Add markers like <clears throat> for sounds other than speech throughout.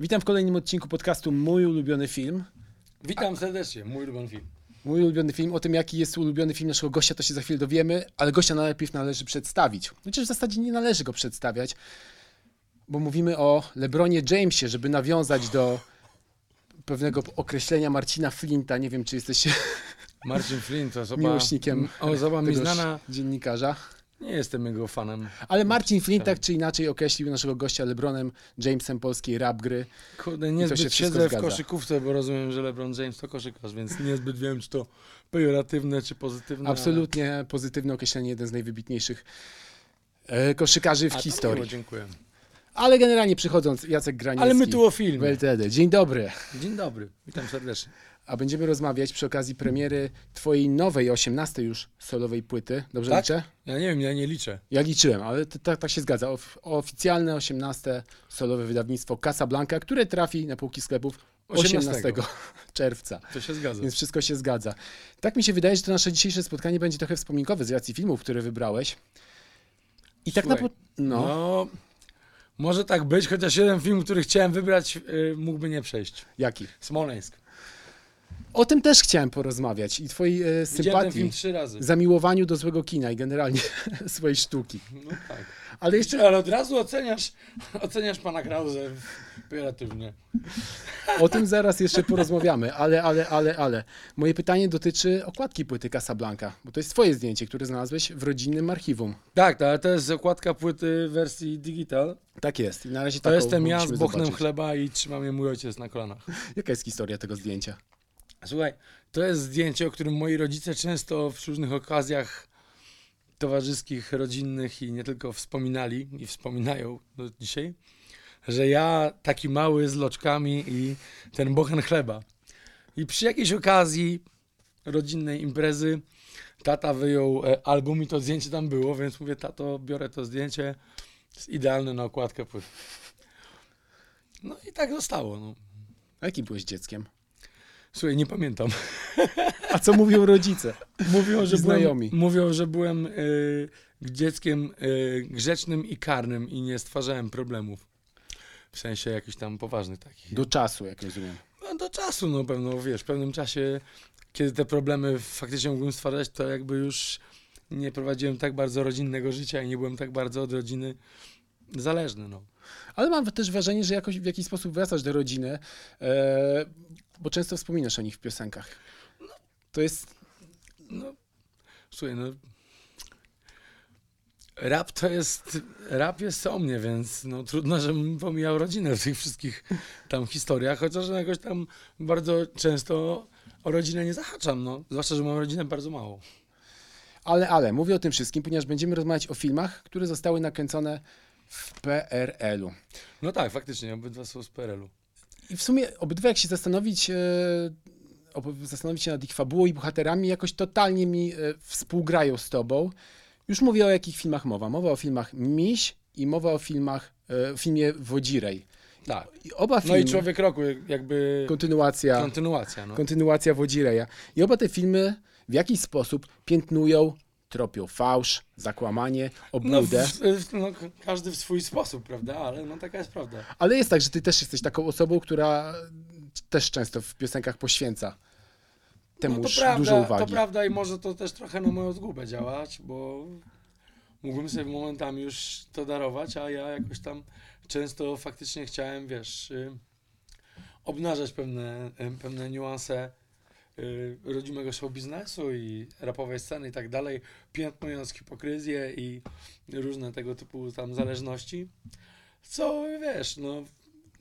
Witam w kolejnym odcinku podcastu Mój ulubiony film. Witam serdecznie, mój ulubiony film. Mój ulubiony film, o tym jaki jest ulubiony film naszego gościa, to się za chwilę dowiemy, ale gościa najpierw należy przedstawić. Chociaż w zasadzie nie należy go przedstawiać, bo mówimy o LeBronie Jamesie, żeby nawiązać do pewnego określenia Marcina Flinta. Nie wiem, czy jesteś Marcin Flint osoba, miłośnikiem osoba mi znana. dziennikarza. Nie jestem jego fanem. Ale Marcin Flint tak czy inaczej określił naszego gościa LeBronem Jamesem polskiej rap gry. Kurde, niezbyt siedzę w koszykówce, bo rozumiem, że LeBron James to koszykarz, więc niezbyt wiem, czy to pejoratywne, czy pozytywne. Absolutnie pozytywne określenie, jeden z najwybitniejszych e, koszykarzy w ale... A, to historii. miło, dziękuję. Ale generalnie przychodząc, Jacek Graniecki. Ale my tu o filmie. WLTD. Dzień dobry. Dzień dobry, witam serdecznie. A będziemy rozmawiać przy okazji premiery twojej nowej, 18 już solowej płyty. Dobrze Tak? liczę? Ja nie wiem, ja nie liczę. Ja liczyłem, ale tak się zgadza. Of, oficjalne 18 solowe wydawnictwo Casablanca, które trafi na półki sklepów 18, 18. <laughs> czerwca. To się zgadza. Więc wszystko się zgadza. Tak mi się wydaje, że to nasze dzisiejsze spotkanie będzie trochę wspominkowe z racji filmów, które wybrałeś. I tak na Słuchaj, no. No, może tak być, chociaż jeden film, który chciałem wybrać, y, mógłby nie przejść. Jaki? Smoleńsk. O tym też chciałem porozmawiać i twojej e, Widziałem ten sympatii, film trzy razy. zamiłowaniu do złego kina i generalnie <laughs> swojej sztuki. No tak. Ale jeszcze Ale od razu oceniasz, oceniasz pana Krause pejoratywnie. o tym zaraz jeszcze porozmawiamy, ale, ale, ale, ale. Moje pytanie dotyczy okładki płyty Casablanca, bo to jest twoje zdjęcie, które znalazłeś w rodzinnym archiwum. Tak, to, ale to jest okładka płyty w wersji digital. Tak jest. I na razie To taką jestem ja z mogliśmy bochnem zobaczyć. chleba i trzyma mnie mój ojciec na kolanach. Jaka jest historia tego zdjęcia? Słuchaj, to jest zdjęcie, o którym moi rodzice często w różnych okazjach towarzyskich, rodzinnych i nie tylko wspominali i wspominają do dzisiaj, że ja taki mały z loczkami i ten bochen chleba. I przy jakiejś okazji rodzinnej imprezy tata wyjął e, album i to zdjęcie tam było, więc mówię, tato, biorę to zdjęcie, jest idealne na okładkę płyty. No i tak zostało. No. A jaki byłeś dzieckiem? Słuchaj, nie pamiętam. A co mówią rodzice? Mówią, że znajomi. byłem, mówią, że byłem y, dzieckiem y, grzecznym i karnym i nie stwarzałem problemów. W sensie jakichś tam poważnych takich. Do czasu, jak rozumiem. No, do czasu, no pewno, wiesz, w pewnym czasie, kiedy te problemy faktycznie mógłbym stwarzać, to jakby już nie prowadziłem tak bardzo rodzinnego życia i nie byłem tak bardzo od rodziny zależny, no. Ale mam też wrażenie, że jakoś w jakiś sposób wracasz do rodziny, e, bo często wspominasz o nich w piosenkach. To jest. No, słuchaj, no. Rap to jest. Rap jest o mnie, więc no, trudno, żebym pomijał rodzinę w tych wszystkich tam historiach, chociaż jakoś tam bardzo często o rodzinę nie zahaczam, no. Zwłaszcza, że mam rodzinę bardzo mało. Ale, ale, mówię o tym wszystkim, ponieważ będziemy rozmawiać o filmach, które zostały nakręcone w PRL-u. No tak, faktycznie, obydwa są z PRL-u. I w sumie obydwa, jak się zastanowić, e, zastanowić się nad ich fabułą i bohaterami, jakoś totalnie mi e, współgrają z tobą. Już mówię o jakich filmach mowa. Mowa o filmach Miś i mowa o filmach, e, filmie Wodzirej. Tak. I oba No filmy, i Człowiek Roku, jakby kontynuacja, kontynuacja, no. kontynuacja Wodzireja. I oba te filmy w jakiś sposób piętnują, tropią fałsz, zakłamanie, No, obłudę. w, w, no, każdy w swój sposób, prawda? Ale no taka jest prawda. Ale jest tak, że ty też jesteś taką osobą, która też często w piosenkach poświęca temu no, to prawda, dużo uwagi. To prawda i może to też trochę na moją zgubę działać, bo mógłbym sobie momentami już to darować, a ja jakoś tam często faktycznie chciałem, wiesz, y, obnażać pewne, y, pewne niuanse rodzimego show biznesu i rapowej sceny i tak dalej, piętnując hipokryzję i różne tego typu tam zależności, co wiesz, no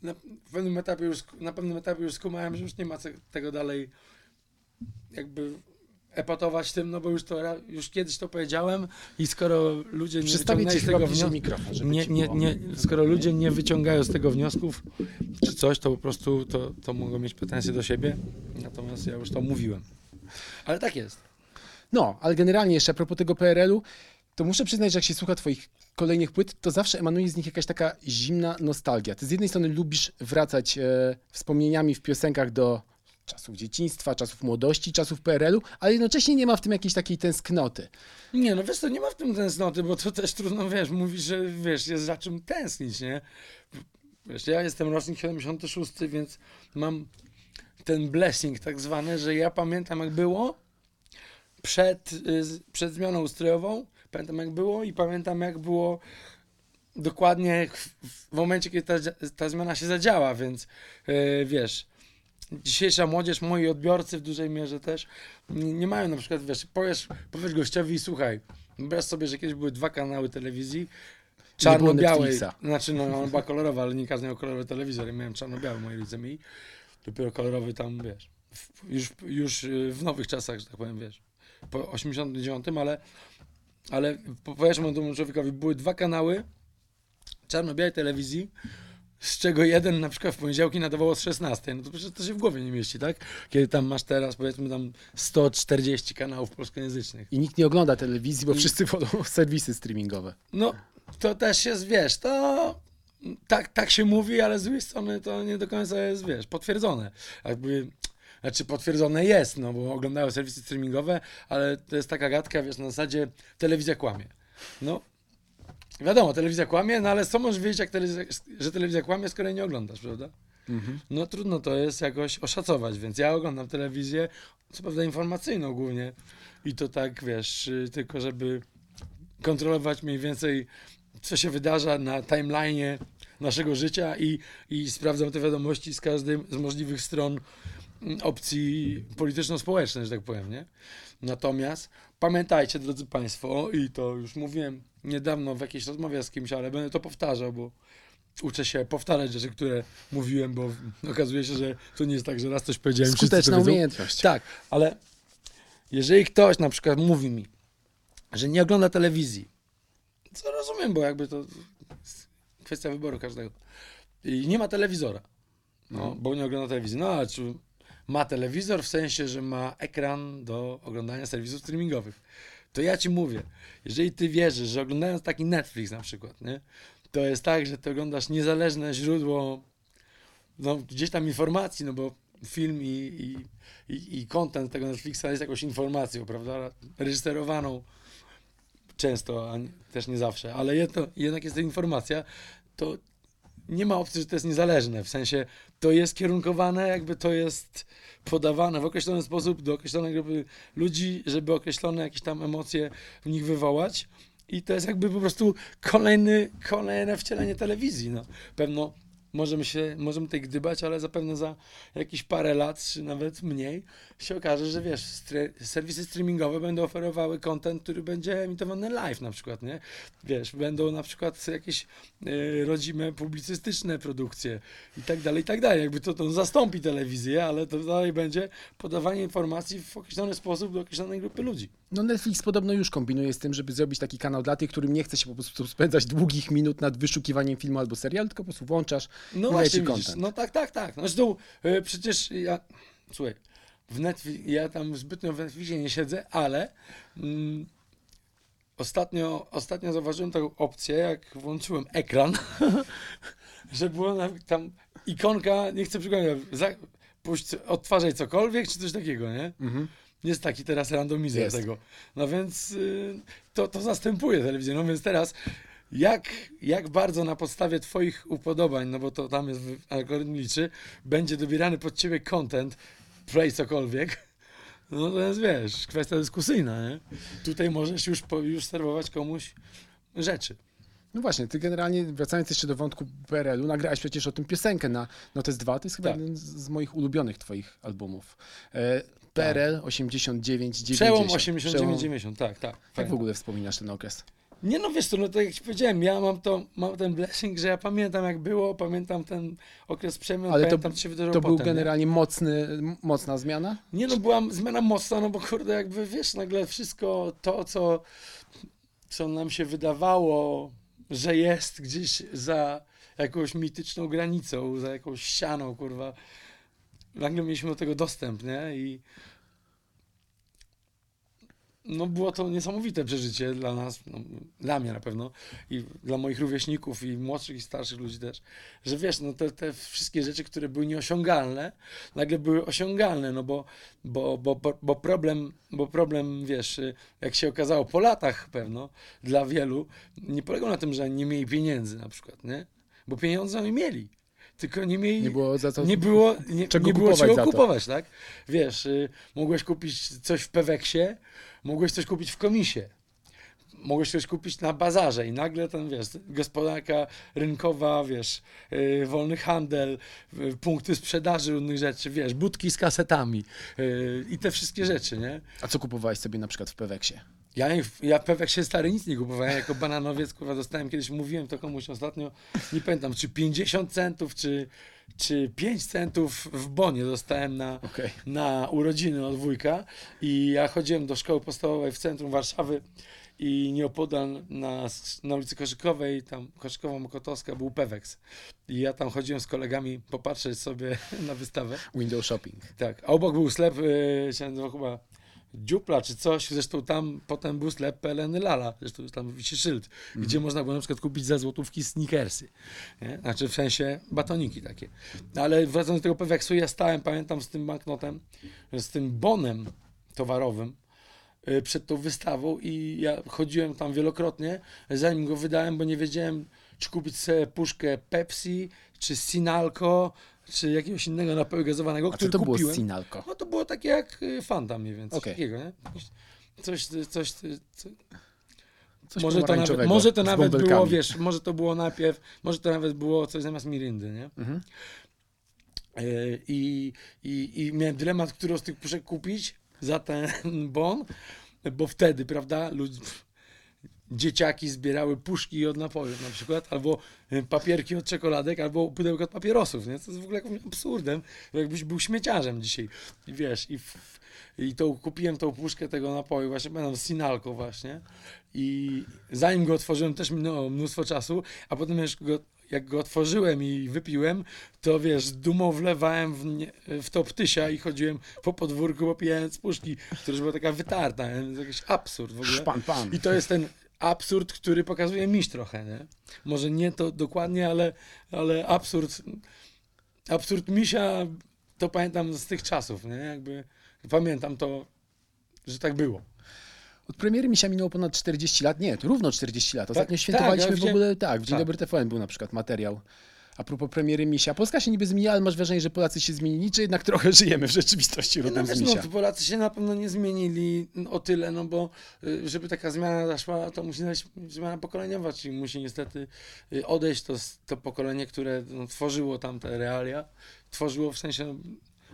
na pewnym etapie już, na pewnym etapie już skumałem, że już nie ma tego dalej jakby epatować tym, no bo już to już kiedyś to powiedziałem i skoro ludzie nie ci z tego wniosku, mikrofon, nie, nie, nie, skoro ludzie nie wyciągają z tego wniosków czy coś, to po prostu to, to mogą mieć pretensje do siebie, natomiast ja już to mówiłem. Ale tak jest. No, ale generalnie jeszcze a propos tego PRL-u, to muszę przyznać, że jak się słucha twoich kolejnych płyt, to zawsze emanuje z nich jakaś taka zimna nostalgia. Ty z jednej strony lubisz wracać e, wspomnieniami w piosenkach do czasów dzieciństwa, czasów młodości, czasów PRL-u, ale jednocześnie nie ma w tym jakiejś takiej tęsknoty. Nie, no wiesz, to nie ma w tym tęsknoty, bo to też trudno, wiesz, mówisz, że wiesz, jest za czym tęsknić, nie? wiesz, ja jestem rocznik 76, więc mam ten blessing tak zwany, że ja pamiętam jak było przed, y, przed zmianą ustrojową, pamiętam jak było i pamiętam jak było dokładnie w, w momencie, kiedy ta, ta zmiana się zadziała, więc yy, wiesz, dzisiejsza młodzież, moi odbiorcy w dużej mierze też, nie, nie mają na przykład, wiesz, powiesz, powiesz gościowi, słuchaj, wyobraź sobie, że kiedyś były dwa kanały telewizji, czarno-białej, znaczy no, ona była kolorowa, ale nie każdy miał kolorowy telewizor, ja miałem czarno-biały, moi rodzice mieli, dopiero kolorowy tam, wiesz, w, już, już y, w nowych czasach, że tak powiem, wiesz, po 89, ale, ale po- powiesz młodemu człowiekowi, były dwa kanały czarno-białej telewizji, z czego jeden na przykład w poniedziałki nadawał od 16, no to przecież to się w głowie nie mieści, tak? Kiedy tam masz teraz, powiedzmy tam 140 kanałów polskojęzycznych. I nikt nie ogląda telewizji, bo I- wszyscy wodą <laughs> serwisy streamingowe. No, to też jest, wiesz, to tak, tak się mówi, ale z drugiej strony to nie do końca jest, wiesz, potwierdzone. Jakby, znaczy potwierdzone jest, no bo oglądają serwisy streamingowe, ale to jest taka gadka, wiesz, na zasadzie telewizja kłamie. No, wiadomo, telewizja kłamie, no ale co możesz wiedzieć, jak telewizja, że telewizja kłamie, skoro jej nie oglądasz, prawda? No trudno to jest jakoś oszacować, więc ja oglądam telewizję, co prawda informacyjną głównie i to tak, wiesz, y, tylko żeby kontrolować mniej więcej, co się wydarza na timeline'ie naszego życia i, i sprawdzam te wiadomości z każdej z możliwych stron opcji polityczno-społecznej, że tak powiem, nie? Natomiast pamiętajcie, drodzy Państwo, i to już mówiłem niedawno w jakiejś rozmowie z kimś, ale będę to powtarzał, bo uczę się powtarzać rzeczy, które mówiłem, bo okazuje się, że to nie jest tak, że raz coś powiedziałem, wszyscy to Skuteczna umiejętność. Tak, ale jeżeli ktoś na przykład mówi mi, że nie ogląda telewizji, co rozumiem, bo jakby to kwestia wyboru każdego, i nie ma telewizora, no, bo nie ogląda telewizji, no ale czy ma telewizor w sensie, że ma ekran do oglądania serwisów streamingowych, to ja ci mówię, jeżeli ty wierzysz, że oglądając taki Netflix na przykład, nie, to jest tak, że ty oglądasz niezależne źródło no, gdzieś tam informacji, no bo film i, i, i, content tego Netflixa jest jakąś informacją, prawda? Reżyserowaną często, a też nie zawsze, ale jedno, jednak jest to informacja, to nie ma opcji, że to jest niezależne, w sensie to jest kierunkowane, jakby to jest podawane w określony sposób do określonej grupy ludzi, żeby określone jakieś tam emocje w nich wywołać i to jest jakby po prostu kolejny, kolejne wcielenie telewizji, no. Pewno możemy się, możemy tutaj gdybać, ale zapewne za jakieś parę lat, czy nawet mniej, się okaże, że wiesz, stre- serwisy streamingowe będą oferowały content, który będzie emitowany live na przykład, nie? Wiesz, będą na przykład jakieś e, rodzime publicystyczne produkcje i tak dalej, i tak dalej. Jakby to, to zastąpi telewizję, ale to dalej będzie podawanie informacji w określony sposób do określonej grupy ludzi. No Netflix podobno już kombinuje z tym, żeby zrobić taki kanał dla tych, którym nie chce się po prostu spędzać długich minut nad wyszukiwaniem filmu albo serialu, tylko po prostu włączasz No i właśnie, widzisz, no tak, tak, tak. No Zresztą e, przecież ja, słuchaj, w Netflix, ja tam zbytnio w Netflixie nie siedzę, ale mm, ostatnio, ostatnio zauważyłem taką opcję, jak włączyłem ekran, <laughs> że było na, tam ikonka, nie chcę puść, odtwarzaj cokolwiek, czy coś takiego, nie? Mhm. Jest taki teraz randomizer Jest. tego. No więc y, to, to zastępuje telewizję. No więc teraz jak, jak bardzo na podstawie twoich upodobań, no bo to tam jest w- algorytm liczy, będzie dobierany pod ciebie content, play cokolwiek, <laughs> no to jest, wiesz, kwestia dyskusyjna, nie? Tutaj możesz już, już serwować komuś rzeczy. No właśnie, ty generalnie, wracając jeszcze do wątku PRL-u, nagrałeś przecież o tym piosenkę na Notes 2, to jest chyba Tak. jeden z, z moich ulubionych twoich albumów. PRL 89 90 Przełom Przełom- 89-90, tak, tak. Jak fajnie. w ogóle wspominasz ten okres? Nie no wiesz co, no tak jak ci powiedziałem, ja mam to, mam ten blessing, że ja pamiętam jak było, pamiętam ten okres przemian, Ale to- pamiętam co się wydarzyło To był potem, nie? generalnie mocny, mocna zmiana? Nie no, była zmiana mocna, no bo kurde, jakby wiesz, nagle wszystko to, co, co nam się wydawało, że jest gdzieś za jakąś mityczną granicą, za jakąś ścianą, kurwa, nagle mieliśmy do tego dostęp, nie? I no było to niesamowite przeżycie dla nas, no, dla mnie na pewno i dla moich rówieśników i młodszych i starszych ludzi też, że wiesz, no te, te wszystkie rzeczy, które były nieosiągalne, nagle były osiągalne, no bo, bo, bo, bo, problem, bo problem, wiesz, jak się okazało po latach pewno, dla wielu, nie polegał na tym, że nie mieli pieniędzy na przykład, nie? bo pieniądze oni mieli. Tylko nie mieli. Nie było za co... nie było, nie, czego nie było kupować czego kupować, tak? Wiesz, y, mogłeś kupić coś w Peweksie, mogłeś coś kupić w komisie. Mogłeś coś kupić na bazarze i nagle ten, wiesz, gospodarka rynkowa, wiesz, y, wolny handel, y, punkty sprzedaży różnych rzeczy, wiesz, budki z kasetami y, i te wszystkie rzeczy, nie? A co kupowałeś sobie na przykład w Peweksie? Ja, ja pewek się stary nic nie kupowałem, jako bananowiec, kurwa, dostałem kiedyś, mówiłem to komuś ostatnio, nie pamiętam, czy 50 centów, czy, czy 5 centów w bonie dostałem na, Okej. na urodziny od wujka i ja chodziłem do szkoły podstawowej w centrum Warszawy i nieopodal na, na ulicy Koszykowej, tam Koszykowa Mokotowska był Peweks i ja tam chodziłem z kolegami popatrzeć sobie <laughs> na wystawę. Window shopping. Tak, a obok był sklep, yy, się chyba Dziupla czy coś, zresztą tam potem był sklep Peleny Lala, zresztą tam wisi szyld, gdzie można było na przykład kupić za złotówki sneakersy, nie? znaczy w sensie batoniki takie. No, ale wracając do tego Peweksu, ja stałem, pamiętam, z tym banknotem, z tym bonem towarowym, y, przed tą wystawą i ja chodziłem tam wielokrotnie, zanim go wydałem, bo nie wiedziałem, czy kupić sobie puszkę Pepsi, czy Sinalco, czy jakiegoś innego napoju gazowanego, A co który to było. Sinalco? No to było takie jak y, Fanta mniej więcej, Okej. takiego, nie? Coś, coś, coś, co, Coś może to nawet, może to nawet było, wiesz, może to było najpierw, może to nawet było coś zamiast Mirindy, nie? Mhm. Y, I, i, I miałem dylemat, którą z tych puszek kupić za ten <laughs> bon, bo wtedy, prawda, ludzi, dzieciaki zbierały puszki od napojów na przykład, albo y, papierki od czekoladek, albo pudełko od papierosów, nie? To jest w ogóle jakimś absurdem, jakbyś był śmieciarzem dzisiaj, I wiesz, i, w, i tą, kupiłem tą puszkę tego napoju, właśnie będą z Sinalco właśnie i zanim go otworzyłem też minęło mnóstwo czasu, a potem już go, jak go otworzyłem i wypiłem, to wiesz, z dumą wlewałem w, nie, w to ptysia i chodziłem po podwórku popijając puszki, która już była taka wytarta, nie? To jakiś absurd w ogóle. Szpan, pan. I to jest ten absurd, który pokazuje miś trochę, nie? Może nie to dokładnie, ale, ale absurd, absurd misia to pamiętam z tych czasów, nie? Jakby pamiętam to, że tak było. Od premiery Misia minęło ponad 40 lat. Nie, to równo 40 lat. Ostatnio tak, świętowaliśmy ja w ogóle, tak, w Dzień tak. Dobry TVN był na przykład materiał. A propos premiery Misia. Polska się niby zmieniła, ale masz wrażenie, że Polacy się zmienili, czy jednak trochę żyjemy w rzeczywistości no rodem z no, Misia? to Polacy się na pewno nie zmienili o tyle, no bo y, żeby taka zmiana zaszła, to musi być zmiana pokoleniowa, czyli musi niestety y, odejść to, to pokolenie, które no, tworzyło tam te realia, tworzyło w sensie no,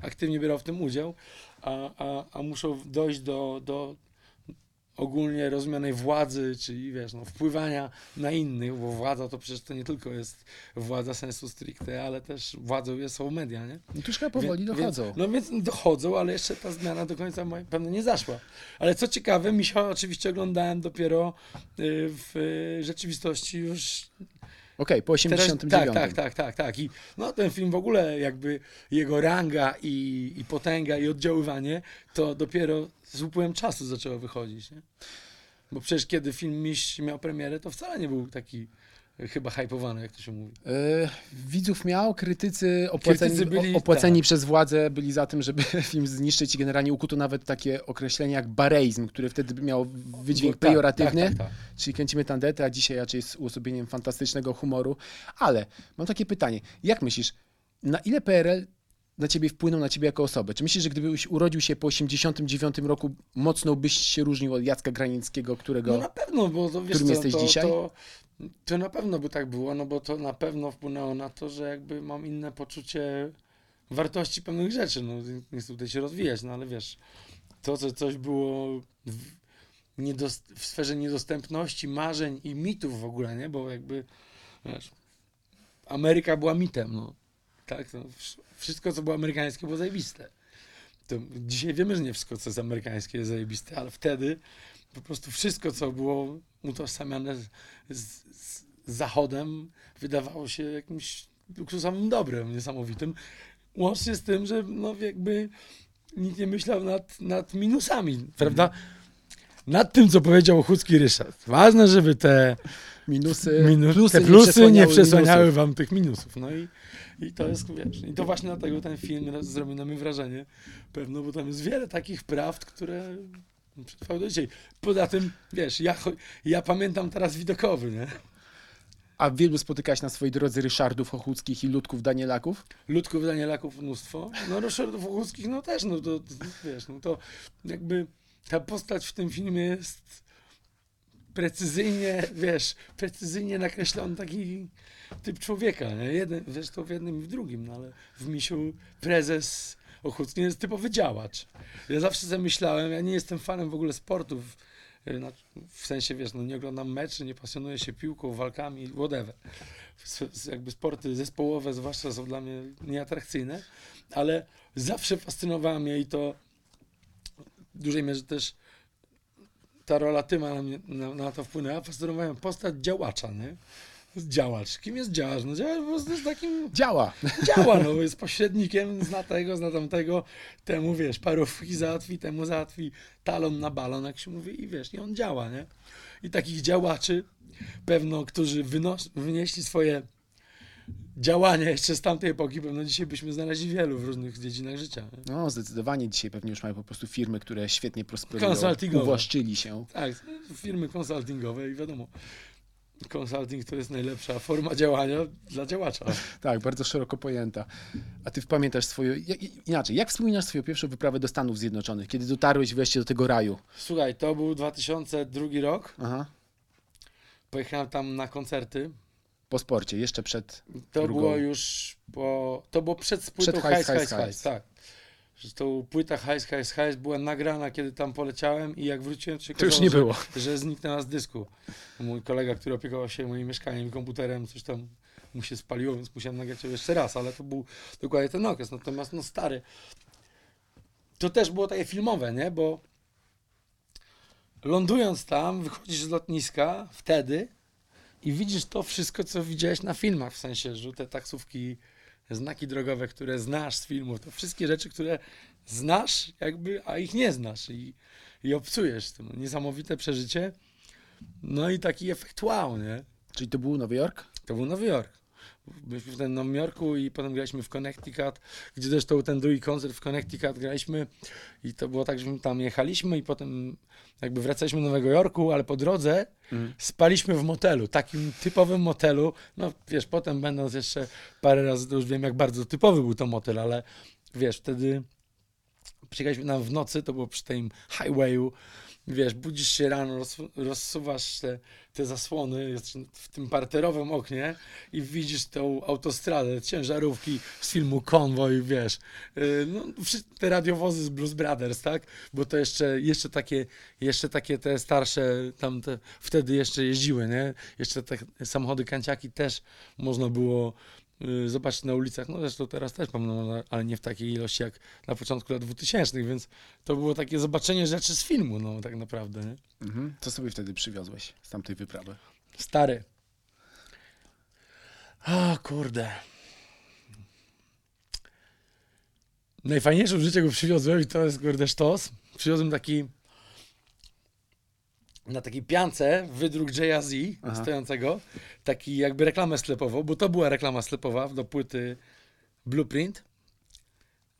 aktywnie biorą w tym udział, a, a, a muszą dojść do, do ogólnie rozumianej władzy, czyli wiesz, no, wpływania na innych, bo władza to przecież to nie tylko jest władza sensu stricte, ale też władzą jest- są media, nie? No to już chyba powoli Wie- dochodzą. Więc, no więc dochodzą, ale jeszcze ta zmiana do końca moja- pewno nie zaszła. Ale co ciekawe, Misia oczywiście oglądałem dopiero y, w y, rzeczywistości już Okej, po teraz, 89. tak, tak, tak, tak, tak. I no, ten film w ogóle jakby jego ranga i, i potęga i oddziaływanie to dopiero z upływem czasu zaczęło wychodzić. Nie? Bo przecież kiedy film Miś miał premierę, to wcale nie był taki chyba hypowany, jak to się mówi. E, widzów miał, krytycy opłaceni, Krytycy byli- opłaceni tak. przez władzę byli za tym, żeby <laughs> film zniszczyć i generalnie ukuto nawet takie określenie jak bareizm, które wtedy miał wydźwięk Bo tak, pejoratywny, Tak, tak, tak. czyli kręcimy tandetę, a dzisiaj raczej z uosobieniem fantastycznego humoru. Ale mam takie pytanie, jak myślisz, na ile PRL na ciebie wpłynął na ciebie jako osobę? Czy myślisz, że gdybyś urodził się po 89 roku, mocno byś się różnił od Jacka Granickiego, którego... No na pewno, bo to wiesz Którym co, jesteś to, dzisiaj? To, to na pewno by tak było, no bo to na pewno wpłynęło na to, że jakby mam inne poczucie wartości pewnych rzeczy, no nie chcę tutaj się rozwijać, no ale wiesz, to, że coś było w, w sferze niedostępności, marzeń i mitów w ogóle, nie, bo jakby, wiesz, Ameryka była mitem, no, tak, no, wsz- wszystko, co było amerykańskie, było zajebiste. To dzisiaj wiemy, że nie wszystko, co jest amerykańskie, jest zajebiste, ale wtedy po prostu wszystko, co było utożsamiane z, z, z Zachodem, wydawało się jakimś luksusowym dobrem, niesamowitym. Łącznie z tym, że no jakby nikt nie myślał nad, nad minusami, prawda? Nad tym, co powiedział Ochocki Ryszard. Ważne, żeby te, Minusy, te plusy nie przesłaniały minusów. wam tych minusów. No i, i to jest, wiesz, i to właśnie dlatego ten film zrobił na mnie wrażenie pewno, bo tam jest wiele takich prawd, które przetrwały do dzisiaj. Poza tym, wiesz, ja, ja pamiętam teraz widokowy, nie? A wielu spotykałeś na swojej drodze Ryszardów Ochódzkich i Ludków Danielaków? Ludków Danielaków mnóstwo. No Ryszardów Ochódzkich, no też, no to, to wiesz, no to jakby ta postać w tym filmie jest precyzyjnie, wiesz, precyzyjnie nakreślony taki typ człowieka, nie? Jeden, zresztą w jednym i w drugim, no ale w Misiu prezes Ochódzki jest typowy działacz. Ja zawsze sobie myślałem, ja nie jestem fanem w ogóle sportów, na- w sensie, wiesz, no nie oglądam meczy, nie pasjonuję się piłką, walkami, whatever. Jakby sporty zespołowe zwłaszcza są dla mnie nieatrakcyjne, ale zawsze fascynowało mnie i to w dużej mierze też ta rola Tyma na, mnie, na, na to wpłynęła, fascynowała postać działacza, nie? Działacz. Kim jest działacz? No działacz po prostu jest takim Działa! działa, no, <laughs> jest pośrednikiem, zna tego, zna tamtego, temu, wiesz, parówki załatwi, temu załatwi talon na balon, jak się mówi, i wiesz, i on działa, nie? I takich działaczy, pewno, którzy wynos- wynieśli swoje działania jeszcze z tamtej epoki, pewno dzisiaj byśmy znaleźli wielu w różnych dziedzinach życia. Nie? No, zdecydowanie dzisiaj pewnie już mają po prostu firmy, które świetnie prosperują, uwłaszczyli się. Tak, firmy konsultingowe i wiadomo, konsulting to jest najlepsza forma działania dla działacza. <laughs> Tak, bardzo szeroko pojęta. A ty pamiętasz swoją... jak- Inaczej, jak wspominasz swoją pierwszą wyprawę do Stanów Zjednoczonych, kiedy dotarłeś wreszcie do tego raju? Słuchaj, to był 2002 rok, Aha. pojechałem tam na koncerty, Po sporcie, jeszcze przed... To drugą. było już po. To było przed płytą Przed Hajs, Hajs, Hajs, Hajs, Hajs, Tak. Zresztą płyta Hajs, Hajs, Hajs była nagrana, kiedy tam poleciałem i jak wróciłem, to To już nie że, było. że zniknęła z dysku. Mój kolega, który opiekował się moim mieszkaniem i komputerem, coś tam mu się spaliło, więc musiałem nagrać ją jeszcze raz, ale to był dokładnie ten okres. Natomiast no stary, to też było takie filmowe, nie? Bo lądując tam, wychodzisz z lotniska wtedy i widzisz to wszystko, co widziałeś na filmach, w sensie żółte taksówki, znaki drogowe, które znasz z filmów, to wszystkie rzeczy, które znasz, jakby, a ich nie znasz i, i obcujesz tym. Niesamowite przeżycie. No i taki efekt wow, nie? Czyli to był Nowy Jork? To był Nowy Jork. Byliśmy w tym Nowym Jorku i potem graliśmy w Connecticut, gdzie zresztą ten drugi koncert w Connecticut graliśmy i to było tak, że my tam jechaliśmy i potem jakby wracaliśmy do Nowego Jorku, ale po drodze Mhm. spaliśmy w motelu, takim typowym motelu. No wiesz, potem będąc jeszcze parę razy, to już wiem jak bardzo typowy był to motel, ale wiesz, wtedy przyjechaliśmy tam w nocy, to było przy tym highwayu, wiesz, budzisz się rano, roz, rozsuwasz te, te zasłony w tym parterowym oknie i widzisz tą autostradę, ciężarówki z filmu Konwoj, wiesz, yy, no, te radiowozy z Blues Brothers, tak, bo to jeszcze, jeszcze takie, jeszcze takie te starsze, tam te, wtedy jeszcze jeździły, nie, jeszcze te samochody kanciaki też można było yy, zobaczyć na ulicach, no zresztą teraz też pewno, ale nie w takiej ilości jak na początku lat 2000, więc to było takie zobaczenie rzeczy z filmu, no tak naprawdę, nie? Mhm. Co sobie wtedy przywiozłeś z tamtej wyprawy? Stary. O kurde. Najfajniejszą rzecz, jaką przywiozłem i to jest kurde sztos. Przywiozłem taki na takiej piance wydruk. Aha. stojącego, taki jakby reklamę sklepową, bo to była reklama sklepowa do płyty Blueprint.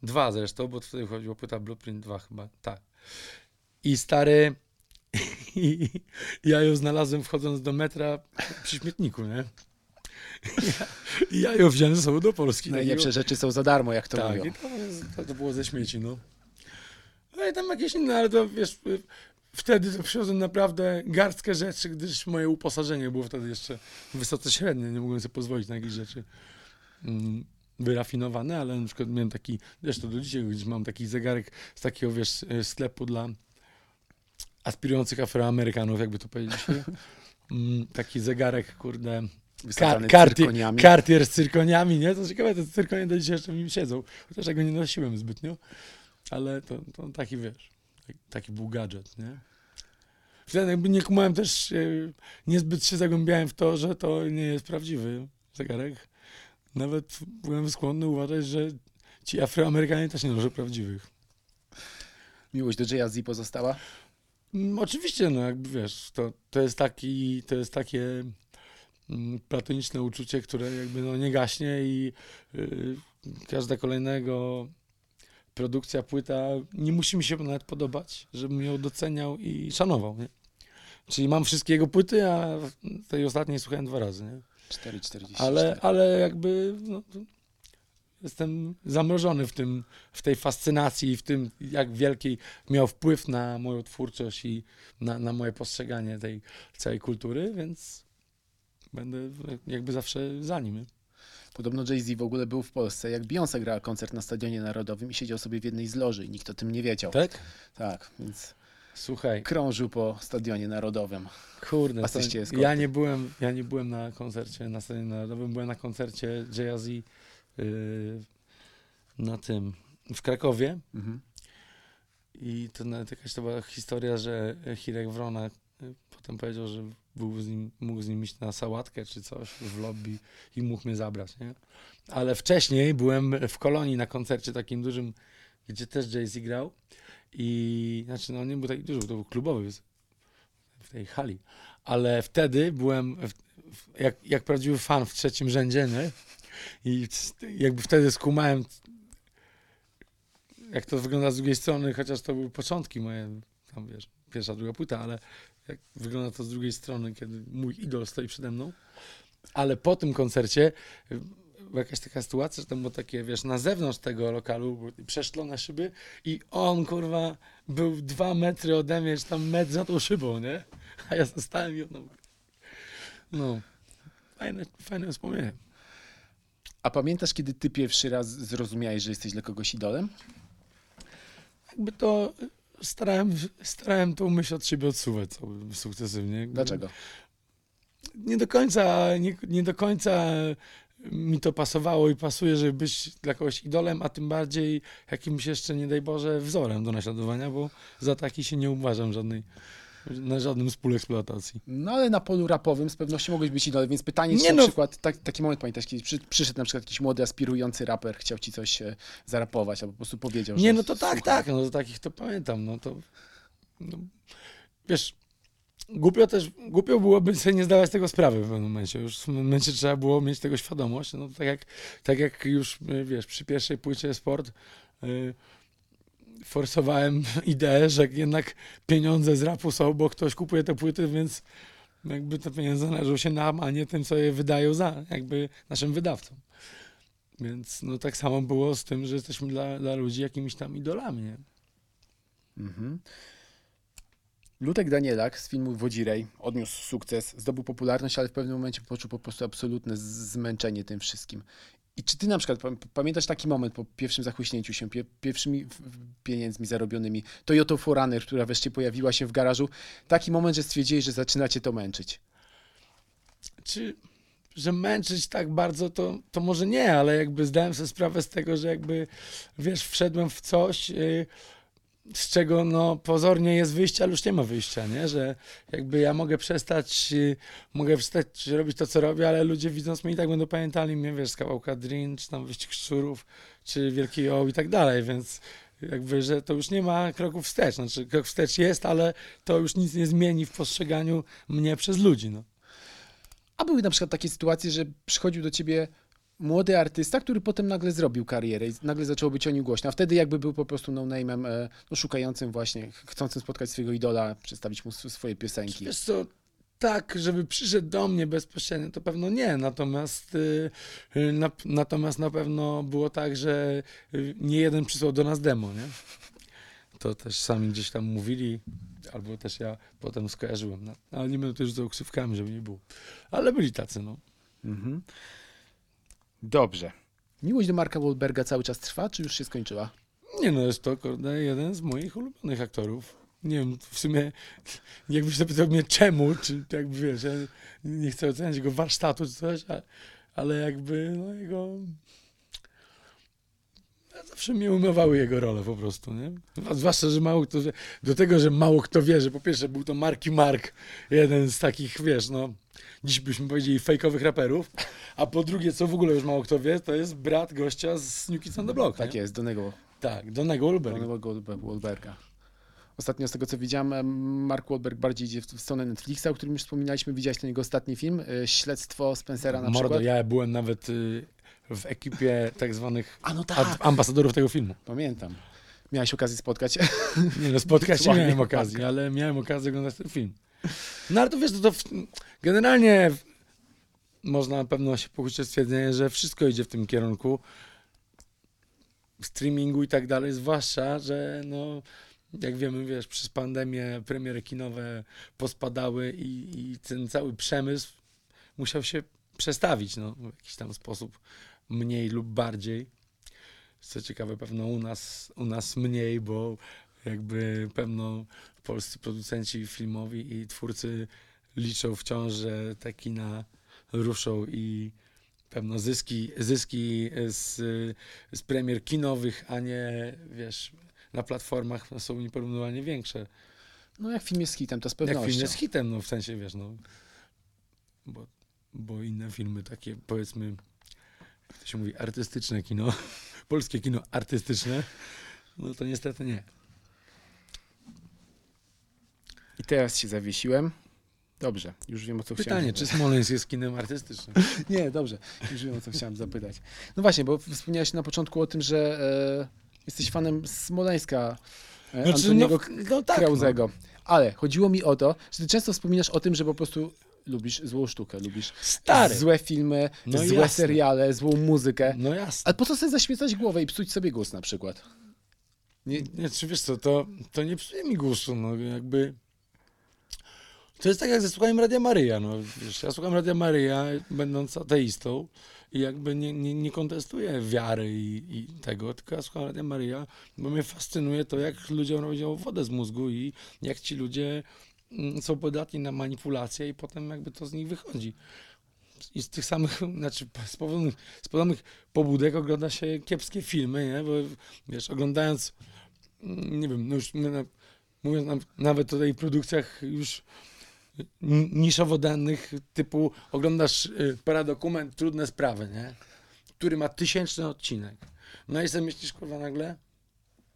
Dwa zresztą, bo wtedy chodziło o płyta Blueprint 2 chyba, tak. I stary, i <laughs> ja ją znalazłem wchodząc do metra przy śmietniku, nie? Ja, i ja ją wziąłem ze sobą do Polski. Najlepsze rzeczy są za darmo, jak to tak, mówią. i to, to, było ze śmieci, no. No i tam jakieś inne, ale to wiesz, wtedy przywiozłem naprawdę garstkę rzeczy, gdyż moje uposażenie było wtedy jeszcze wysoce średnie, nie mogłem sobie pozwolić na jakieś rzeczy mm, wyrafinowane, ale na przykład miałem taki, zresztą do dzisiaj gdzieś mam taki zegarek z takiego, wiesz, y, sklepu dla aspirujących afroamerykanów, jakby to powiedzieć. <laughs> Mm, taki zegarek, kurde, Kar- karty- cyrkoniami. Kartier z cyrkoniami, nie? To ciekawe, te cyrkonie do dzisiaj jeszcze w nim siedzą. Chociaż ja go nie nosiłem zbytnio, ale to, to taki, wiesz, taki, był gadżet, nie? Wtedy jakby nie kumałem też, e, niezbyt się zagłębiałem w to, że to nie jest prawdziwy zegarek. Nawet byłem skłonny uważać, że ci Afroamerykanie też nie noszą prawdziwych. Miłość do Jay-Z pozostała? Mm, Oczywiście, no jakby wiesz, to, to jest taki, to jest takie mm, platoniczne uczucie, które jakby no nie gaśnie i y, każda kolejnego produkcja, płyta nie musi mi się nawet podobać, żebym ją doceniał i szanował, nie? Czyli mam wszystkie jego płyty, a tej ostatniej słuchałem dwa razy, nie? 4,44. ale, ale jakby no, jestem zamrożony w, tym, w tej fascynacji i w tym, jak wielki miał wpływ na moją twórczość i na, na moje postrzeganie tej całej kultury, więc będę jakby zawsze za nim. Podobno Jay-Z w ogóle był w Polsce, jak Beyoncé grała koncert na Stadionie Narodowym i siedział sobie w jednej z loży i nikt o tym nie wiedział. Tak? Tak, więc Słuchaj, krążył po Stadionie Narodowym. kurde, to, ja, nie byłem, ja nie byłem na koncercie na Stadionie Narodowym, byłem na koncercie Jay-Z yy, na tym, w Krakowie. Mhm. I to nawet jakaś to była historia, że Hirek Wrona potem powiedział, że był z nim, mógł z nim iść na sałatkę czy coś w lobby i mógł mnie zabrać, nie? Ale wcześniej byłem w Kolonii na koncercie takim dużym, gdzie też Jay-Z grał i, znaczy no nie był taki duży, to był klubowy w tej hali, ale wtedy byłem w, w, jak, jak prawdziwy fan w trzecim rzędzie, nie? I jakby wtedy skumałem jak to wygląda z drugiej strony, chociaż to były początki moje, tam wiesz, pierwsza, druga płyta, ale jak wygląda to z drugiej strony, kiedy mój idol stoi przede mną. Ale po tym koncercie y, była jakaś taka sytuacja, że tam było takie, wiesz, na zewnątrz tego lokalu były przeszklone szyby i on, kurwa, był dwa metry ode mnie, czy tam metr za tą szybą, nie? A ja zostałem i on... No, fajne, fajne wspomnienie. A pamiętasz, kiedy ty pierwszy raz zrozumiałeś, że jesteś dla kogoś idolem? jakby to starałem, starałem tą myśl od siebie odsuwać sukcesywnie. Dlaczego? Nie do końca, nie, nie do końca mi to pasowało i pasuje, żeby być dla kogoś idolem, a tym bardziej jakimś jeszcze, nie daj Boże, wzorem do naśladowania, bo za taki się nie uważam żadnej, na żadnym spół eksploatacji. No ale na polu rapowym z pewnością mogłeś być idolem, więc pytanie, czy Nie na no. przykład, tak, taki moment pamiętasz, kiedy przy, przyszedł na przykład jakiś młody, aspirujący raper, chciał ci coś e, zarapować, albo po prostu powiedział, że... Nie, no to tak, słuchaj. tak, no to takich to pamiętam, no to no, wiesz, głupio też, głupio byłoby sobie nie zdawać tego sprawy w pewnym momencie, już w momencie trzeba było mieć tego świadomość, no tak jak, tak jak już, y, wiesz, przy pierwszej płycie Sport y, forsowałem <laughs> ideę, że jednak pieniądze z rapu są, bo ktoś kupuje te płyty, więc jakby te pieniądze należą się nam, a nie tym, co je wydają za, jakby naszym wydawcom. Więc no tak samo było z tym, że jesteśmy dla, dla ludzi jakimiś tam idolami, nie? Mhm. Lutek Danielak z filmu Wodzirej odniósł sukces, zdobył popularność, ale w pewnym momencie poczuł po prostu absolutne zmęczenie tym wszystkim. I czy ty na przykład pam- pamiętasz taki moment po pierwszym zachłyśnięciu się, pie, pierwszymi pieniędzmi zarobionymi, Toyota Forerunner, która wreszcie pojawiła się w garażu, taki moment, że stwierdziłeś, że zaczynacie to męczyć. Czy, że męczyć tak bardzo, to, to może nie, ale jakby zdałem sobie sprawę z tego, że jakby, wiesz, wszedłem w coś, yy, z czego no pozornie jest wyjście, ale już nie ma wyjścia, nie? Że jakby ja mogę przestać, yy, mogę przestać robić to, co robię, ale ludzie widząc mnie i tak będą pamiętali mnie, wiesz, z kawałka Drin, czy tam Wyścig Szczurów, czy Wielki O i tak dalej, więc jakby, że to już nie ma kroków wstecz, znaczy krok wstecz jest, ale to już nic nie zmieni w postrzeganiu mnie przez ludzi, no. A były na przykład takie sytuacje, że przychodził do ciebie młody artysta, który potem nagle zrobił karierę i nagle zaczęło być o nim głośno, a wtedy jakby był po prostu no-name'em, e, no, szukającym właśnie, ch- chcącym spotkać swojego idola, przedstawić mu sw- swoje piosenki. Wiesz co, tak, żeby przyszedł do mnie bezpośrednio, to pewno nie. Natomiast, y, y, na, natomiast na pewno było tak, że y, nie jeden przysłał do nas demo, nie? To też sami gdzieś tam mówili, albo też ja potem skojarzyłem. No, ale nie będę też rzucał ksywkami, żeby nie było. Ale byli tacy, no. Mhm. Dobrze. Miłość do Marka Wahlberga cały czas trwa, czy już się skończyła? Nie no, jest to kurde, jeden z moich ulubionych aktorów. Nie wiem, w sumie jakbyś zapytał mnie czemu, czy jakby wiesz, ja nie chcę oceniać jego warsztatu czy coś, ale jakby no jego... Zawsze mnie umywały jego role po prostu, nie? Zwłaszcza, że mało kto, wie- do tego, że mało kto wie, że po pierwsze był to Marki Mark, jeden z takich, wiesz, no, dziś byśmy powiedzieli fejkowych raperów, a po drugie, co w ogóle już mało kto wie, to jest brat gościa z New Kids on the Block, Tak nie? jest, Donego, Tak, Donego Ulberg. Donego Wahlberga. Ostatnio z tego co widziałem, em, Mark Wahlberg bardziej idzie w stronę Netflixa, o którym już wspominaliśmy. Widziałeś ten jego ostatni film, e, Śledztwo Spencera na Mordo, przykład? ja byłem nawet y, w ekipie tak zwanych no tak, ad- ambasadorów tego filmu. pamiętam. Miałeś okazję spotkać się? <laughs> Nie no, spotkać nie Sławnie miałem okazji, ale miałem okazję oglądać ten film. No ale to wiesz, to, to w, generalnie można na pewno się pokusić stwierdzenie, że wszystko idzie w tym kierunku streamingu i tak dalej, zwłaszcza, że no, jak wiemy, wiesz, przez pandemię premiery kinowe pospadały i, i ten cały przemysł musiał się przestawić, no, w jakiś tam sposób, mniej lub bardziej. Co ciekawe, pewno u nas, u nas mniej, bo jakby pewno polscy producenci filmowi i twórcy liczą wciąż, że te kina ruszą i pewno zyski, zyski z, z premier kinowych, a nie, wiesz, na platformach są nieporównywalnie większe. No jak film jest hitem, to z pewnością. Jak film jest hitem, no w sensie, wiesz, no, bo, bo inne filmy takie, powiedzmy, to się mówi, artystyczne kino, <laughs> polskie kino artystyczne, no to niestety nie. I teraz się zawiesiłem. Dobrze, już wiem o co Pytanie, chciałem. czy Smoleńsk jest kinem artystycznym? <laughs> Nie, dobrze, już wiem o co chciałem zapytać. No właśnie, bo wspomniałeś na początku o tym, że e, jesteś fanem Smoleńska e, Znaczy, Antoniego no, no tak, Krauzego. Ale chodziło mi o to, że ty często wspominasz o tym, że po prostu lubisz złą sztukę, lubisz Stary. złe filmy, No złe jasne. seriale, złą muzykę. No jasne. Ale po co sobie zaśmiecać głowę i psuć sobie głos na przykład? Nie, nie, czy wiesz co, to, to nie psuje mi gustu, no jakby... To jest tak jak ze słuchaniem Radia Maryja, no wiesz, ja słucham Radia Maryja, będąc ateistą i jakby nie, nie, nie kontestuję wiary i, i tego, tylko ja słucham Radia Maryja, bo mnie fascynuje to, jak ludziom robią wodę z mózgu i jak ci ludzie są podatni na manipulacje i potem jakby to z nich wychodzi. I z tych samych, <laughs> znaczy z podobnych, z podobnych pobudek ogląda się kiepskie filmy, nie? Bo wiesz, oglądając, mm, nie wiem, no już mówiąc nam, nawet o tej produkcjach już niszowo danych, typu oglądasz y, paradokument Trudne Sprawy, nie? Który ma tysięczny odcinek. No i sobie myślisz, kurwa, nagle,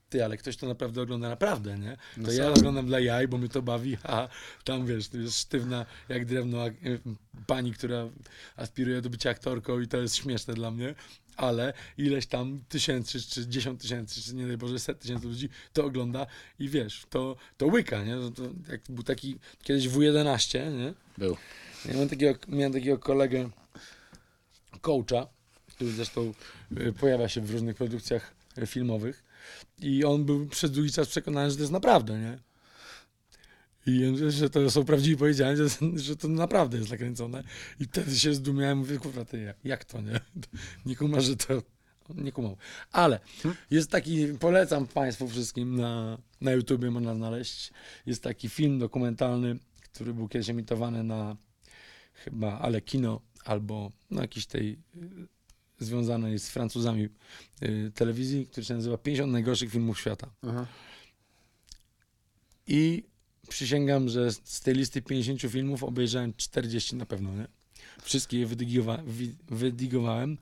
ty, ale ktoś to naprawdę ogląda naprawdę, nie? No To są- ja oglądam dla jaj, bo mnie to bawi, a tam, wiesz, to jest sztywna jak drewno y, pani, która aspiruje do bycia aktorką i to jest śmieszne dla mnie, ale ileś tam tysięcy, czy dziesiąt tysięcy, czy nie daj Boże, set tysięcy ludzi to ogląda i wiesz, to, to łyka, nie? To, to jak był taki kiedyś W11, nie? Był. Ja miałem takiego, miałem takiego kolegę, coacha, który zresztą y, pojawia się w różnych produkcjach y, filmowych i on był przez długi czas przekonany, że to jest naprawdę, nie? I że to są prawdziwi powiedziane, że, że to naprawdę jest nakręcone. I wtedy się zdumiałem, mówię, kurwa, ty, jak, jak to, nie? <laughs> Nie kuma, że to... Nie kumał. Ale jest taki, polecam Państwu wszystkim na, na YouTubie można znaleźć, jest taki film dokumentalny, który był kiedyś emitowany na chyba Ale Kino albo na jakiejś tej związanej z Francuzami y, telewizji, który się nazywa 50 najgorszych filmów świata. Aha. I przysięgam, że z tej listy 50 filmów obejrzałem 40 na pewno, nie? Wszystkie je wydigowa- wi- wydigowałem.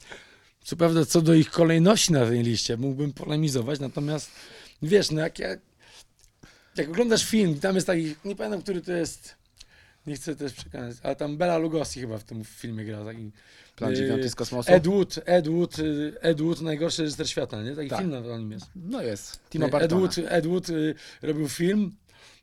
Co prawda, co do ich kolejności na tej liście, mógłbym polemizować, natomiast wiesz, no jak, ja, jak oglądasz film, tam jest taki, nie pamiętam, który to jest, nie chcę też przekonać, ale tam Bela Lugosi chyba w tym filmie gra, taki Plan dziewiąty z kosmosu? Ed Wood, Ed Wood, y, Ed Wood, najgorszy reżyser świata, nie? Taki Tak. film na nim jest. No jest. Timo Ed Bartona. Wood, Ed Wood y, robił film,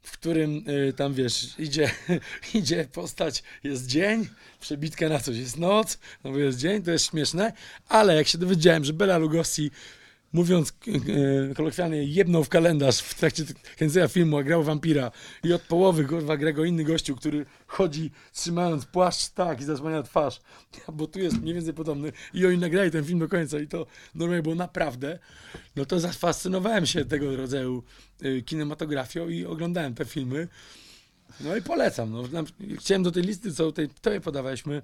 w którym y, tam wiesz, idzie, <laughs> idzie postać, jest dzień, przebitka na coś jest noc, no bo jest dzień, to jest śmieszne, ale jak się dowiedziałem, że Bela Lugosi mówiąc y, kolokwialnie, jebnął w kalendarz w trakcie kręcenia filmu, a grał wampira. I od połowy kurwa gra go inny gościu, który chodzi trzymając płaszcz tak i zasłania twarz, <laughs> bo tu jest mniej więcej podobny. I oni nagrali ten film do końca i to normalnie było naprawdę, no to zafascynowałem się tego rodzaju y, kinematografią i oglądałem te filmy. No i polecam. No. Chciałem do tej listy, co tutaj tobie podawaliśmy,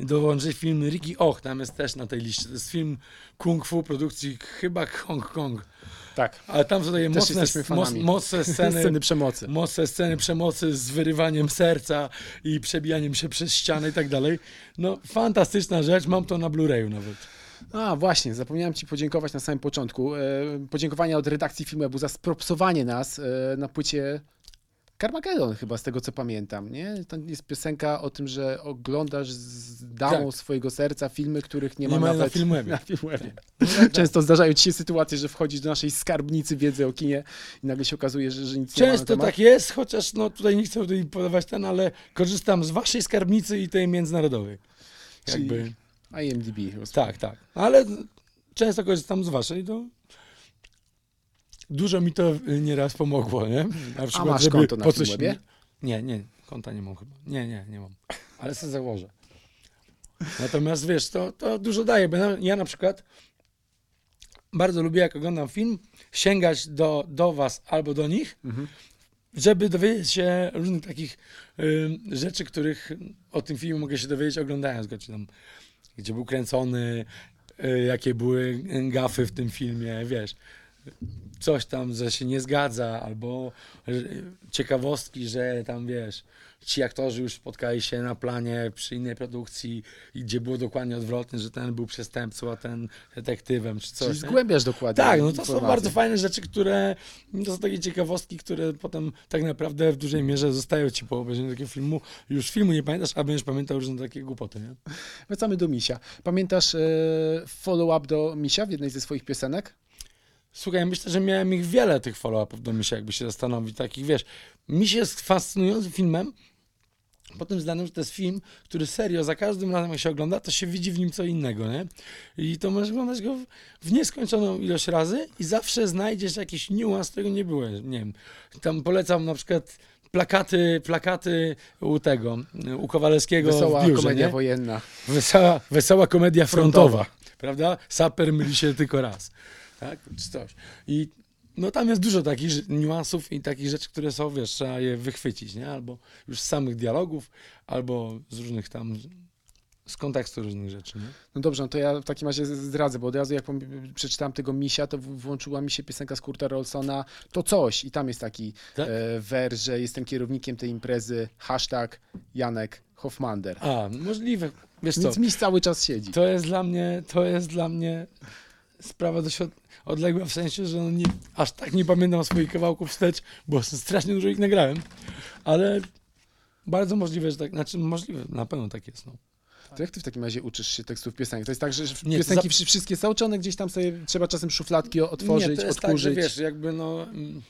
dołączyć film Ricky Och, tam jest też na tej liście. To jest film kung fu produkcji chyba Hong Kong. Tak. Ale tam są takie mocne, moc, mocne <laughs> sceny, Sceny przemocy. mocne sceny przemocy z wyrywaniem serca i przebijaniem się przez ścianę i tak dalej. No fantastyczna rzecz, mam to na Blu-rayu nawet. A właśnie, zapomniałem Ci podziękować na samym początku. E, podziękowania od redakcji Filmebu za spropsowanie nas e, na płycie Carmageddon chyba, z tego co pamiętam, nie? To jest piosenka o tym, że oglądasz z damą Tak. swojego serca filmy, których nie, Nie ma ma na nawet Filmwebie. <laughs> Na Filmwebie. Często zdarzają Ci się sytuacje, że wchodzisz do naszej skarbnicy wiedzy o kinie i nagle się okazuje, że, że nic nie ma na Często tak jest, chociaż no tutaj nie chcę tutaj podawać ten, ale korzystam z waszej skarbnicy i tej międzynarodowej. Czyli- jakby... IMDb. rozumiem. Tak, tak. Ale często korzystam z waszej, to dużo mi to y, nieraz pomogło, nie? Na przykład, masz żeby konto na po coś Filmwebie? Nie, nie, konta nie mam chyba. Nie, nie, nie mam. Ale sobie założę. Natomiast wiesz, to, to dużo daje, bo ja- ja na przykład bardzo lubię, jak oglądam film, sięgać do, do was albo do nich, Mhm. żeby dowiedzieć się różnych takich y, rzeczy, których o tym filmie mogę się dowiedzieć oglądając go, czy tam gdzie był kręcony, y, jakie były gafy w tym filmie, wiesz, coś tam, że się nie zgadza, albo ciekawostki, że tam, wiesz, ci aktorzy już spotkali się na planie przy innej produkcji, gdzie było dokładnie odwrotnie, że ten był przestępcą, a ten detektywem, czy coś. Czyli zgłębiasz dokładnie. Tak, no to są bardzo fajne rzeczy, które to są takie ciekawostki, które potem tak naprawdę w dużej mierze zostają ci po obejrzeniu takiego filmu. Już filmu nie pamiętasz, a będziesz pamiętał różne takie głupoty, nie? Wracamy do Misia. Pamiętasz e, follow-up do Misia w jednej ze swoich piosenek? Słuchaj, myślę, że miałem ich wiele tych follow-upów do Misia, jakby się zastanowić, takich, wiesz, Miś jest fascynującym filmem, po tym względem, że to jest film, który serio, za każdym razem jak się ogląda, to się widzi w nim co innego, nie? I to możesz oglądać go w, w nieskończoną ilość razy i zawsze znajdziesz jakiś niuans, którego nie było, nie wiem. Tam polecam na przykład plakaty, plakaty u tego, u Kowalewskiego Wesoła biurze, komedia nie? wojenna. Wesoła, wesoła komedia frontowa, Frontowa. prawda? Saper myli się tylko raz, tak? Czy coś. I no tam jest dużo takich niuansów i takich rzeczy, które są, wiesz, trzeba je wychwycić, nie? Albo już z samych dialogów, albo z różnych tam, z kontekstu różnych rzeczy, nie? No dobrze, no to ja w takim razie zdradzę, bo od razu jak przeczytałem tego Misia, to włączyła mi się piosenka z Kurta Rolsona To Coś i tam jest taki Tak? e, wers, że jestem kierownikiem tej imprezy, hashtag Janek Hoffmander. A, możliwe. Wiesz co, Miś cały czas siedzi. to jest dla mnie, to jest dla mnie sprawa od, odległa, w sensie, że no nie, aż tak nie pamiętam swoich kawałków wstecz, bo <laughs> strasznie dużo ich nagrałem, ale bardzo możliwe, że tak, znaczy możliwe, na pewno tak jest, no. To jak ty w takim razie uczysz się tekstów piosenek? To jest tak, że Nie, piosenki za- wszy- wszystkie są, czy one gdzieś tam sobie trzeba czasem szufladki otworzyć, nie, to jest odkurzyć? tak, że wiesz, jakby no, mm,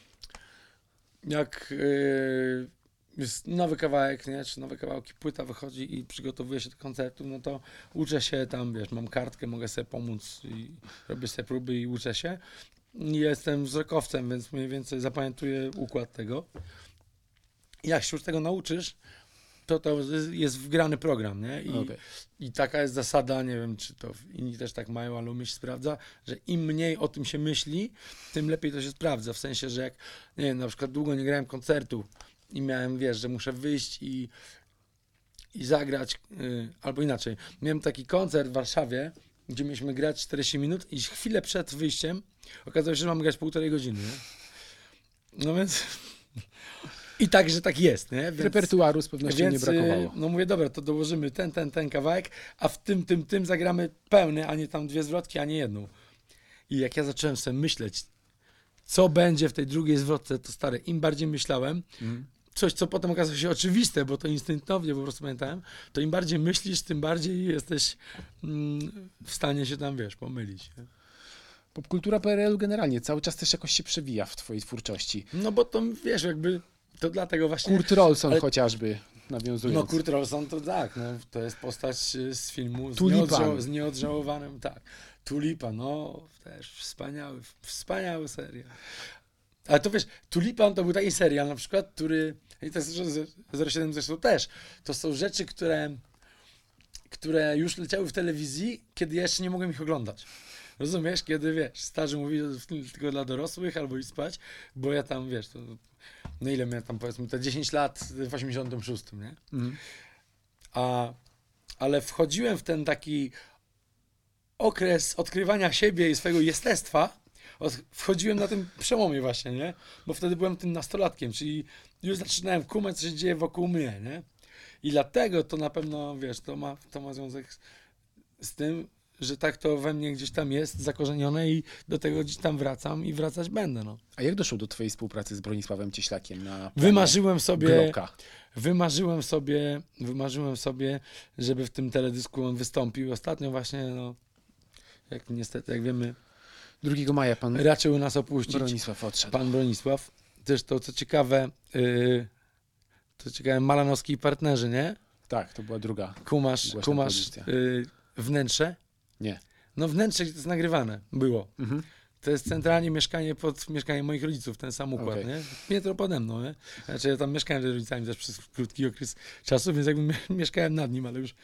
jak yy, jest nowy kawałek, nie, czy nowe kawałki, płyta wychodzi i przygotowuję się do koncertu, no to uczę się tam, wiesz, mam kartkę, mogę sobie pomóc i robię sobie próby i uczę się. Jestem wzrokowcem, więc mniej więcej zapamiętuję układ tego. Jak się już tego nauczysz, to to jest wgrany program, nie? I, Okej. i taka jest zasada, nie wiem, czy to inni też tak mają, ale się sprawdza, że im mniej o tym się myśli, tym lepiej to się sprawdza. W sensie, że jak, nie wiem, na przykład długo nie grałem koncertu i miałem, wiesz, że muszę wyjść i, i zagrać, yy, albo inaczej. Miałem taki koncert w Warszawie, gdzie mieliśmy grać 40 minut i chwilę przed wyjściem okazało się, że mamy grać półtorej godziny. Nie? No więc... <laughs> I tak, że tak jest, nie? Więc... Repertuaru z pewnością nie Więc, brakowało. y, No mówię, dobra, to dołożymy ten, ten, ten kawałek, a w tym, tym, tym zagramy pełny, a nie tam dwie zwrotki, a nie jedną. I jak ja zacząłem sobie myśleć, co będzie w tej drugiej zwrotce, to stare, im bardziej myślałem, Mhm. Coś, co potem okazało się oczywiste, bo to instynktownie po prostu pamiętałem, to im bardziej myślisz, tym bardziej jesteś mm, w stanie się tam, wiesz, pomylić. nie? Popkultura PRL-u generalnie cały czas też jakoś się przewija w twojej twórczości. No bo to, wiesz, jakby, to dlatego właśnie... Kurt Rolson Ale- chociażby, nawiązując. No Kurt Rolson to tak, no, to jest postać y, z filmu z, nieodżał, z nieodżałowanym, tak. Tulipan, no też wspaniały, wspaniały serial. Ale to wiesz, Tulipan to był taki serial na przykład, który, i to jest z- 07 zresztą też, to są rzeczy, które, które już leciały w telewizji, kiedy ja jeszcze nie mogłem ich oglądać. Rozumiesz, kiedy wiesz, starzy mówi, tylko dla dorosłych albo i spać, bo ja tam, wiesz, to, no ile miałem tam powiedzmy, te 10 lat w 86, nie? Mhm. A, ale wchodziłem w ten taki okres odkrywania siebie i swojego jestestwa. Od, wchodziłem na tym przełomie właśnie, nie? Bo wtedy byłem tym nastolatkiem, czyli już zaczynałem kumać, co się dzieje wokół mnie, nie? I dlatego to na pewno, wiesz, to ma, to ma związek z, z tym, że tak to we mnie gdzieś tam jest zakorzenione i do tego gdzieś tam wracam i wracać będę, no. A jak doszło do twojej współpracy z Bronisławem Cieślakiem na Wymarzyłem sobie... Glocka? Wymarzyłem sobie, wymarzyłem sobie, żeby w tym teledysku on wystąpił. Ostatnio właśnie, no, jak niestety, jak wiemy, 2 maja pan raczył nas opuścić Bronisław odszedł. pan Bronisław. Też to, co ciekawe, yy, to ciekawe, Malanowski i partnerzy, nie? Tak, to była druga. Kumasz, kumasz produkcja. y, wnętrze? Nie. No wnętrze jest nagrywane, było. Mhm. To jest centralnie mieszkanie pod mieszkaniem moich rodziców, ten sam układ, Okej. nie? Piętro pode mną, nie? Znaczy ja tam mieszkałem z rodzicami też przez krótki okres czasu, więc jakby mie- mieszkałem nad nim, ale już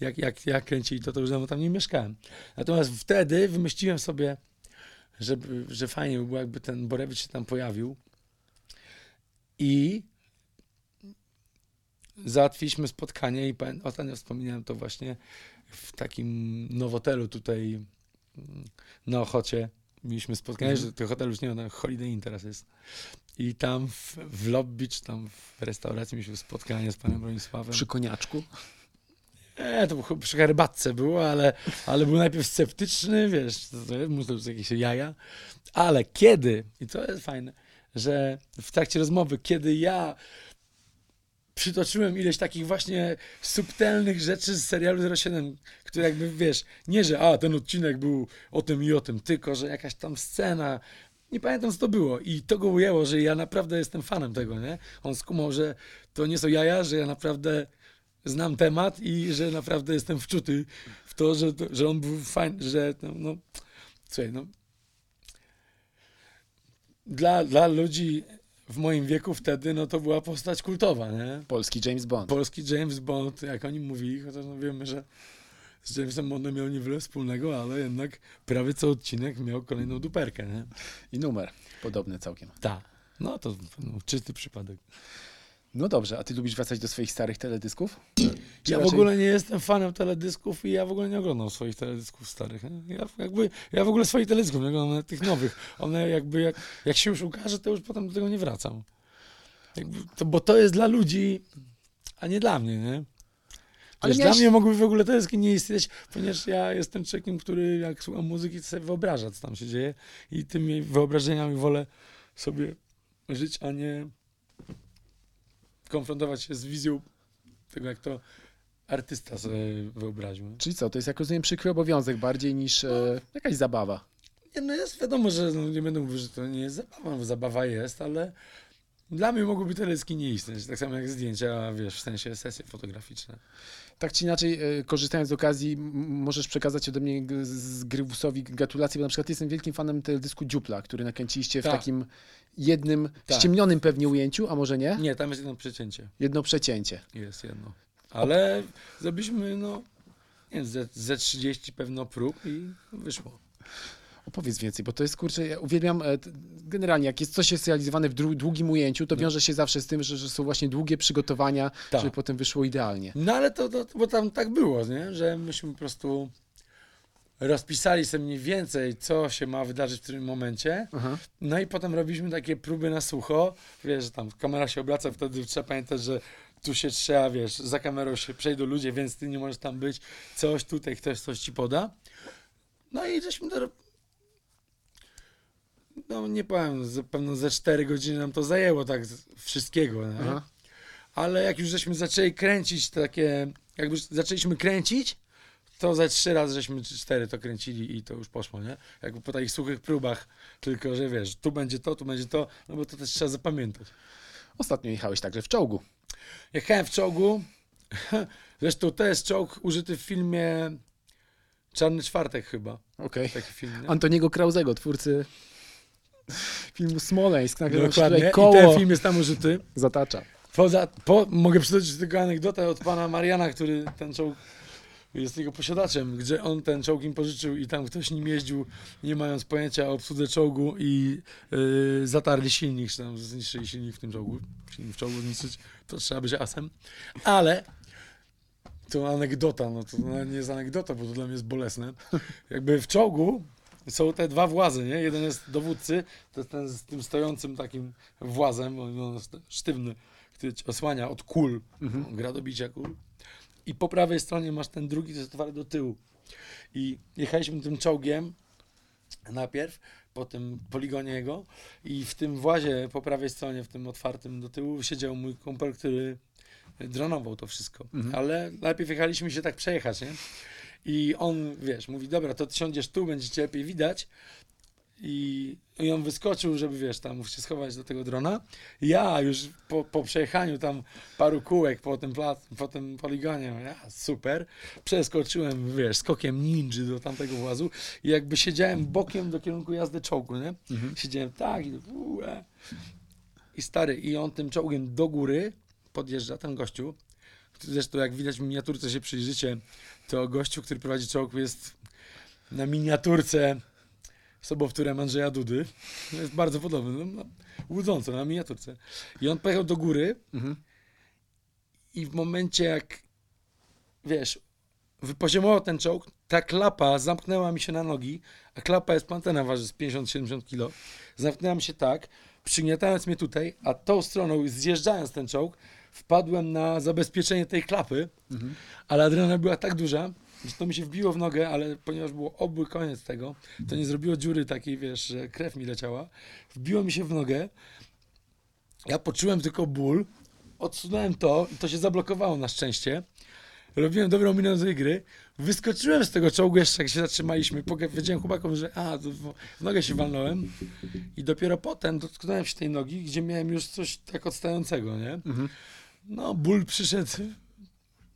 jak, jak, jak kręcili to, to już tam nie mieszkałem. Natomiast wtedy wymyśliłem sobie, żeby, że fajnie by było, jakby ten Borewicz się tam pojawił i załatwiliśmy spotkanie i ostatnio wspominałem to właśnie w takim nowotelu tutaj mm, na Ochocie. Mieliśmy spotkanie, Mhm. że to hotel już nie ma, Holiday Inn teraz jest. I tam w, w lobby, czy tam w restauracji mieliśmy spotkanie z panem Bronisławem. Przy koniaczku. E, to przy herbatce było, ale, ale był najpierw sceptyczny, wiesz, to, to to jakieś jaja. Ale kiedy, i to jest fajne, że w trakcie rozmowy, kiedy ja przytoczyłem ileś takich właśnie subtelnych rzeczy z serialu 07, które jakby, wiesz, nie, że a, ten odcinek był o tym i o tym, tylko, że jakaś tam scena, nie pamiętam co to było i to go ujęło, że ja naprawdę jestem fanem tego, nie? On skumał, że to nie są jaja, że ja naprawdę znam temat i że naprawdę jestem wczuty w to, że, że on był fajny, że no, no słuchaj, no dla, dla ludzi w moim wieku wtedy, no to była postać kultowa, nie? Polski James Bond. Polski James Bond, jak oni mówili, chociaż no wiemy, że z Jamesem Bondem miał niewiele wspólnego, ale jednak prawie co odcinek miał kolejną duperkę, nie? I numer. Podobny całkiem. Tak. No to no, czysty przypadek. No dobrze, a ty lubisz wracać do swoich starych teledysków? Czy Ja w ogóle nie jestem fanem teledysków i ja w ogóle nie oglądam swoich teledysków starych. Ja, jakby, ja w ogóle swoich teledysków nie oglądam, tych nowych. One jakby, jak, jak się już ukaże, to już potem do tego nie wracam. Jakby to, bo to jest dla ludzi, a nie dla mnie, nie? Ale miałeś- Dla mnie mogłyby w ogóle teledyski nie istnieć, ponieważ ja jestem człowiekiem, który jak słucham muzyki, to sobie wyobraża, co tam się dzieje i tymi wyobrażeniami wolę sobie żyć, a nie konfrontować się z wizją tego, jak to artysta sobie wyobraził. Czyli co, to jest jak rozumiem przykry obowiązek bardziej niż e, jakaś zabawa. Nie, no jest wiadomo, że no, nie będę mówił, że to nie jest zabawa, no, zabawa jest, ale dla mnie mogłyby teledyski nie istnieć, tak samo jak zdjęcia, wiesz, w sensie sesje fotograficzne. Tak czy inaczej, e, korzystając z okazji, możesz przekazać ode mnie z Grywusowi gratulacje, bo na przykład jestem wielkim fanem teledysku Dziupla, który nakręciliście w Tak. takim jednym, Tak. ściemnionym pewnie ujęciu, a może nie? Nie, tam jest jedno przecięcie. Jedno przecięcie. Jest jedno. Ale zrobiliśmy, no, nie ze, ze 30 pewno prób i wyszło. Opowiedz więcej, bo to jest, kurczę, ja uwielbiam, e, generalnie jak jest coś jest realizowane w dłu- długim ujęciu, to No. wiąże się zawsze z tym, że, że są właśnie długie przygotowania, Tak. żeby potem wyszło idealnie. No ale to, to, bo tam tak było, nie? że myśmy po prostu rozpisali sobie mniej więcej, co się ma wydarzyć w którym momencie. Aha. No i potem robiliśmy takie próby na sucho. Wiesz, że tam kamera się obraca, wtedy trzeba pamiętać, że tu się trzeba, wiesz, za kamerą się przejdą ludzie, więc ty nie możesz tam być. Coś tutaj, ktoś coś ci poda. No i żeśmy to... No nie powiem, z- pewno ze 4 godziny nam to zajęło tak wszystkiego. Ale jak już żeśmy zaczęli kręcić takie, jak już zaczęliśmy kręcić, to za trzy razy żeśmy cztery to kręcili i to już poszło, nie? Jakby po takich suchych próbach, tylko że wiesz, tu będzie to, tu będzie to, no bo to też trzeba zapamiętać. Ostatnio jechałeś także w czołgu. Jechałem w czołgu, <laughs> zresztą to jest czołg użyty w filmie Czarny Czwartek chyba, Okej. taki film, nie? Antoniego Krauzego, twórcy <laughs> filmu Smoleńsk, się Dokładnie, tutaj i koło ten film jest tam użyty. zatacza. Poza, po, mogę przytoczyć tylko anegdotę od pana Mariana, który ten czołg jest jego posiadaczem, gdzie on ten czołg im pożyczył i tam ktoś nim jeździł, nie mając pojęcia o obsłudze czołgu i yy, zatarli silnik, czy tam zniszczyli silnik w tym czołgu. Silnik w czołgu zniszczyć, to trzeba być asem. Ale to anegdota, no to nawet nie jest anegdota, bo to dla mnie jest bolesne. Jakby w czołgu są te dwa włazy, nie? Jeden jest dowódcy, to jest ten z tym stojącym takim włazem, on sztywny, który osłania od kul, Mhm. gra do bicia kul. I po prawej stronie masz ten drugi, to jest otwarty do tyłu. I jechaliśmy tym czołgiem najpierw, po tym poligonie jego i w tym włazie po prawej stronie, w tym otwartym do tyłu siedział mój kumpel, który dronował to wszystko. Mhm. Ale najpierw jechaliśmy się tak przejechać, nie? I on, wiesz, mówi, dobra, to ty siądziesz tu, będzie cię lepiej widać. I, I on wyskoczył, żeby wiesz, tam się schować do tego drona. Ja już po, po przejechaniu tam paru kółek po tym, po tym poligonie, ja, super, przeskoczyłem, wiesz, skokiem ninja do tamtego włazu i jakby siedziałem bokiem do kierunku jazdy czołgu, nie? Mhm. Siedziałem tak i, ue. i stary, i on tym czołgiem do góry podjeżdża, ten gościu. Zresztą jak widać w miniaturce się przyjrzycie, to gościu, który prowadzi czołg jest na miniaturce sobowtórem Andrzeja Dudy. Jest bardzo podobny, no, no, łudząco na miniaturce. I on pojechał do góry Mhm. i w momencie jak, wiesz, wypoziomował ten czołg, ta klapa zamknęła mi się na nogi, a klapa jest pantena, waży z 50-70 kg. Zamknęła mi się tak, przygniatając mnie tutaj, a tą stroną, zjeżdżając ten czołg, wpadłem na zabezpieczenie tej klapy, Mhm. ale adrenalina była tak duża, że to mi się wbiło w nogę, ale ponieważ było obły koniec tego, to nie zrobiło dziury takiej, wiesz, że krew mi leciała. Wbiło mi się w nogę. Ja poczułem tylko ból. Odsunąłem to i to się zablokowało na szczęście. Robiłem dobrą minę gry. Wyskoczyłem z tego czołgu jeszcze, jak się zatrzymaliśmy. Powiedziałem chłopakom, że a, w nogę się walnąłem. I dopiero potem dotknąłem się tej nogi, gdzie miałem już coś tak odstającego, nie? Mhm. No, ból przyszedł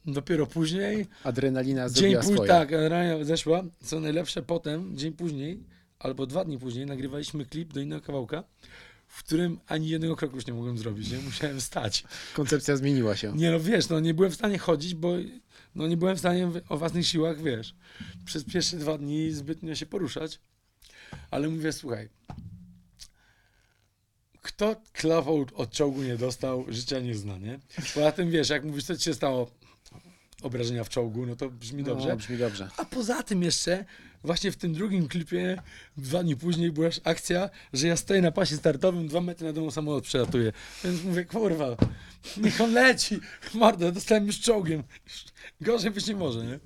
dopiero później. Adrenalina Dzień później, swoje. tak, rania zeszła. Co najlepsze, potem, dzień później, albo dwa dni później, nagrywaliśmy klip do innego kawałka, w którym ani jednego kroku już nie mogłem zrobić, nie? Musiałem wstać. Koncepcja zmieniła się. Nie no, wiesz, no nie byłem w stanie chodzić, bo no nie byłem w stanie o własnych siłach, wiesz, przez pierwsze dwa dni zbytnio się poruszać. Ale mówię, słuchaj, kto klawą od czołgu nie dostał, życia nie zna, nie? Poza tym, wiesz, jak mówisz, co ci się stało, obrażenia w czołgu, no to brzmi dobrze. No, brzmi dobrze. A poza tym jeszcze, właśnie w tym drugim klipie, dwa dni później była akcja, że ja stoję na pasie startowym, dwa metry na domu samolot przelatuje. Więc mówię, kurwa, niech on leci. Mordę, dostałem już czołgiem. Gorzej być nie może, nie?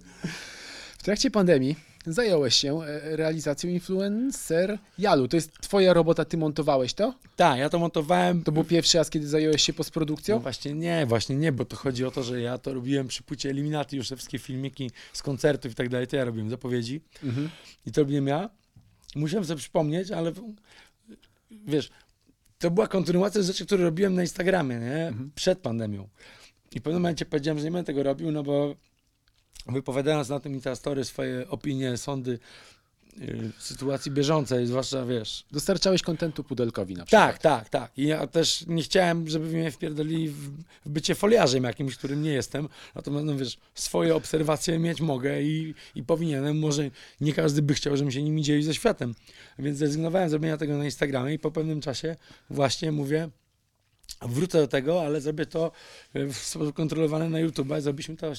W trakcie pandemii zająłeś się e, realizacją influencer Jalu. To jest twoja robota, ty montowałeś to? Tak, ja to montowałem. To był pierwszy raz, kiedy zająłeś się No postprodukcją? właśnie nie, właśnie nie, bo to chodzi o to, że ja to robiłem przy płycie Eliminaty, już te wszystkie filmiki z koncertów i tak dalej, to ja robiłem zapowiedzi. Mhm. I to robiłem ja. Musiałem sobie przypomnieć, ale wiesz, to była kontynuacja rzeczy, które robiłem na Instagramie, nie? Mhm. Przed pandemią. I w pewnym momencie powiedziałem, że nie będę tego robił, no bo wypowiadając na tym Instastory swoje opinie, sądy yy, sytuacji bieżącej, zwłaszcza, wiesz, Dostarczałeś kontentu pudelkowi na przykład. tak, tak, tak. I ja też nie chciałem, żeby mnie wpierdolili w, w bycie foliarzem jakimś, którym nie jestem. Natomiast, no wiesz, swoje obserwacje mieć mogę i, i powinienem. Może nie każdy by chciał, żebym się nimi dzielił ze światem. Więc zrezygnowałem z robienia tego na Instagramie i po pewnym czasie właśnie mówię, wrócę do tego, ale zrobię to e, w sposób kontrolowany na YouTube. Zrobiliśmy to,